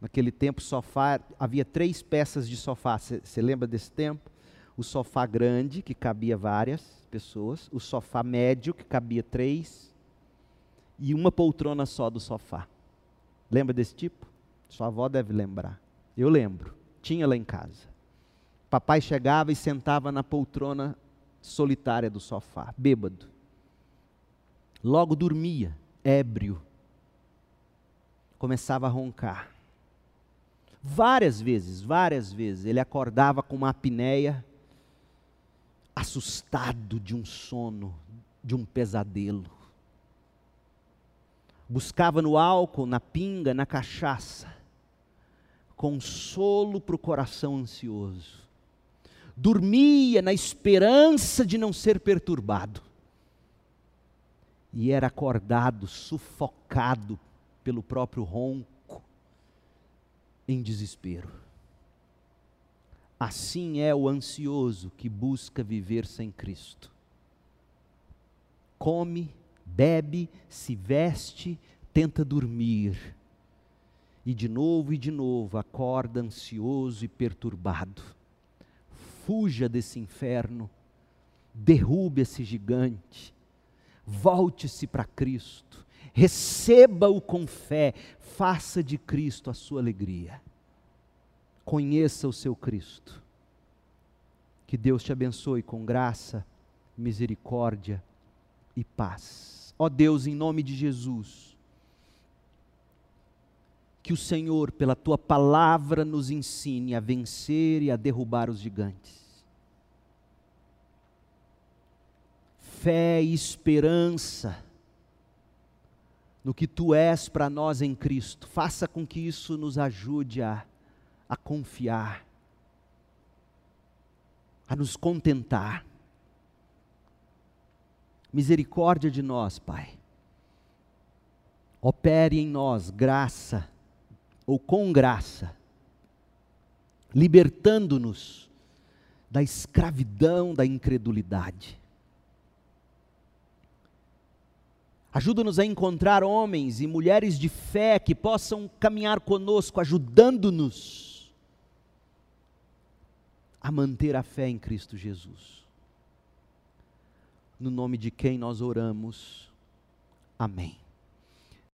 Naquele tempo, sofá, havia três peças de sofá. Você lembra desse tempo? O sofá grande, que cabia várias pessoas, o sofá médio, que cabia três, e uma poltrona só do sofá. Lembra desse tipo? Sua avó deve lembrar. Eu lembro. Tinha lá em casa. Papai chegava e sentava na poltrona solitária do sofá, bêbado. Logo dormia, ébrio. Começava a roncar. Várias vezes, várias vezes, ele acordava com uma apneia, assustado de um sono, de um pesadelo. Buscava no álcool, na pinga, na cachaça, consolo para o coração ansioso. Dormia na esperança de não ser perturbado. E era acordado, sufocado pelo próprio ronco em desespero. Assim é o ansioso que busca viver sem Cristo. Come, bebe, se veste, tenta dormir. E de novo e de novo acorda ansioso e perturbado. Fuja desse inferno, derrube esse gigante, volte-se para Cristo, receba-o com fé, faça de Cristo a sua alegria. Conheça o seu Cristo. Que Deus te abençoe com graça, misericórdia e paz. Ó Deus, em nome de Jesus, que o Senhor, pela tua palavra, nos ensine a vencer e a derrubar os gigantes. Fé e esperança no que tu és para nós em Cristo. Faça com que isso nos ajude a, a confiar, a nos contentar Misericórdia de nós, Pai. Opere em nós graça, ou com graça, libertando-nos da escravidão da incredulidade. Ajuda-nos a encontrar homens e mulheres de fé que possam caminhar conosco, ajudando-nos a manter a fé em Cristo Jesus. No nome de quem nós oramos. Amém.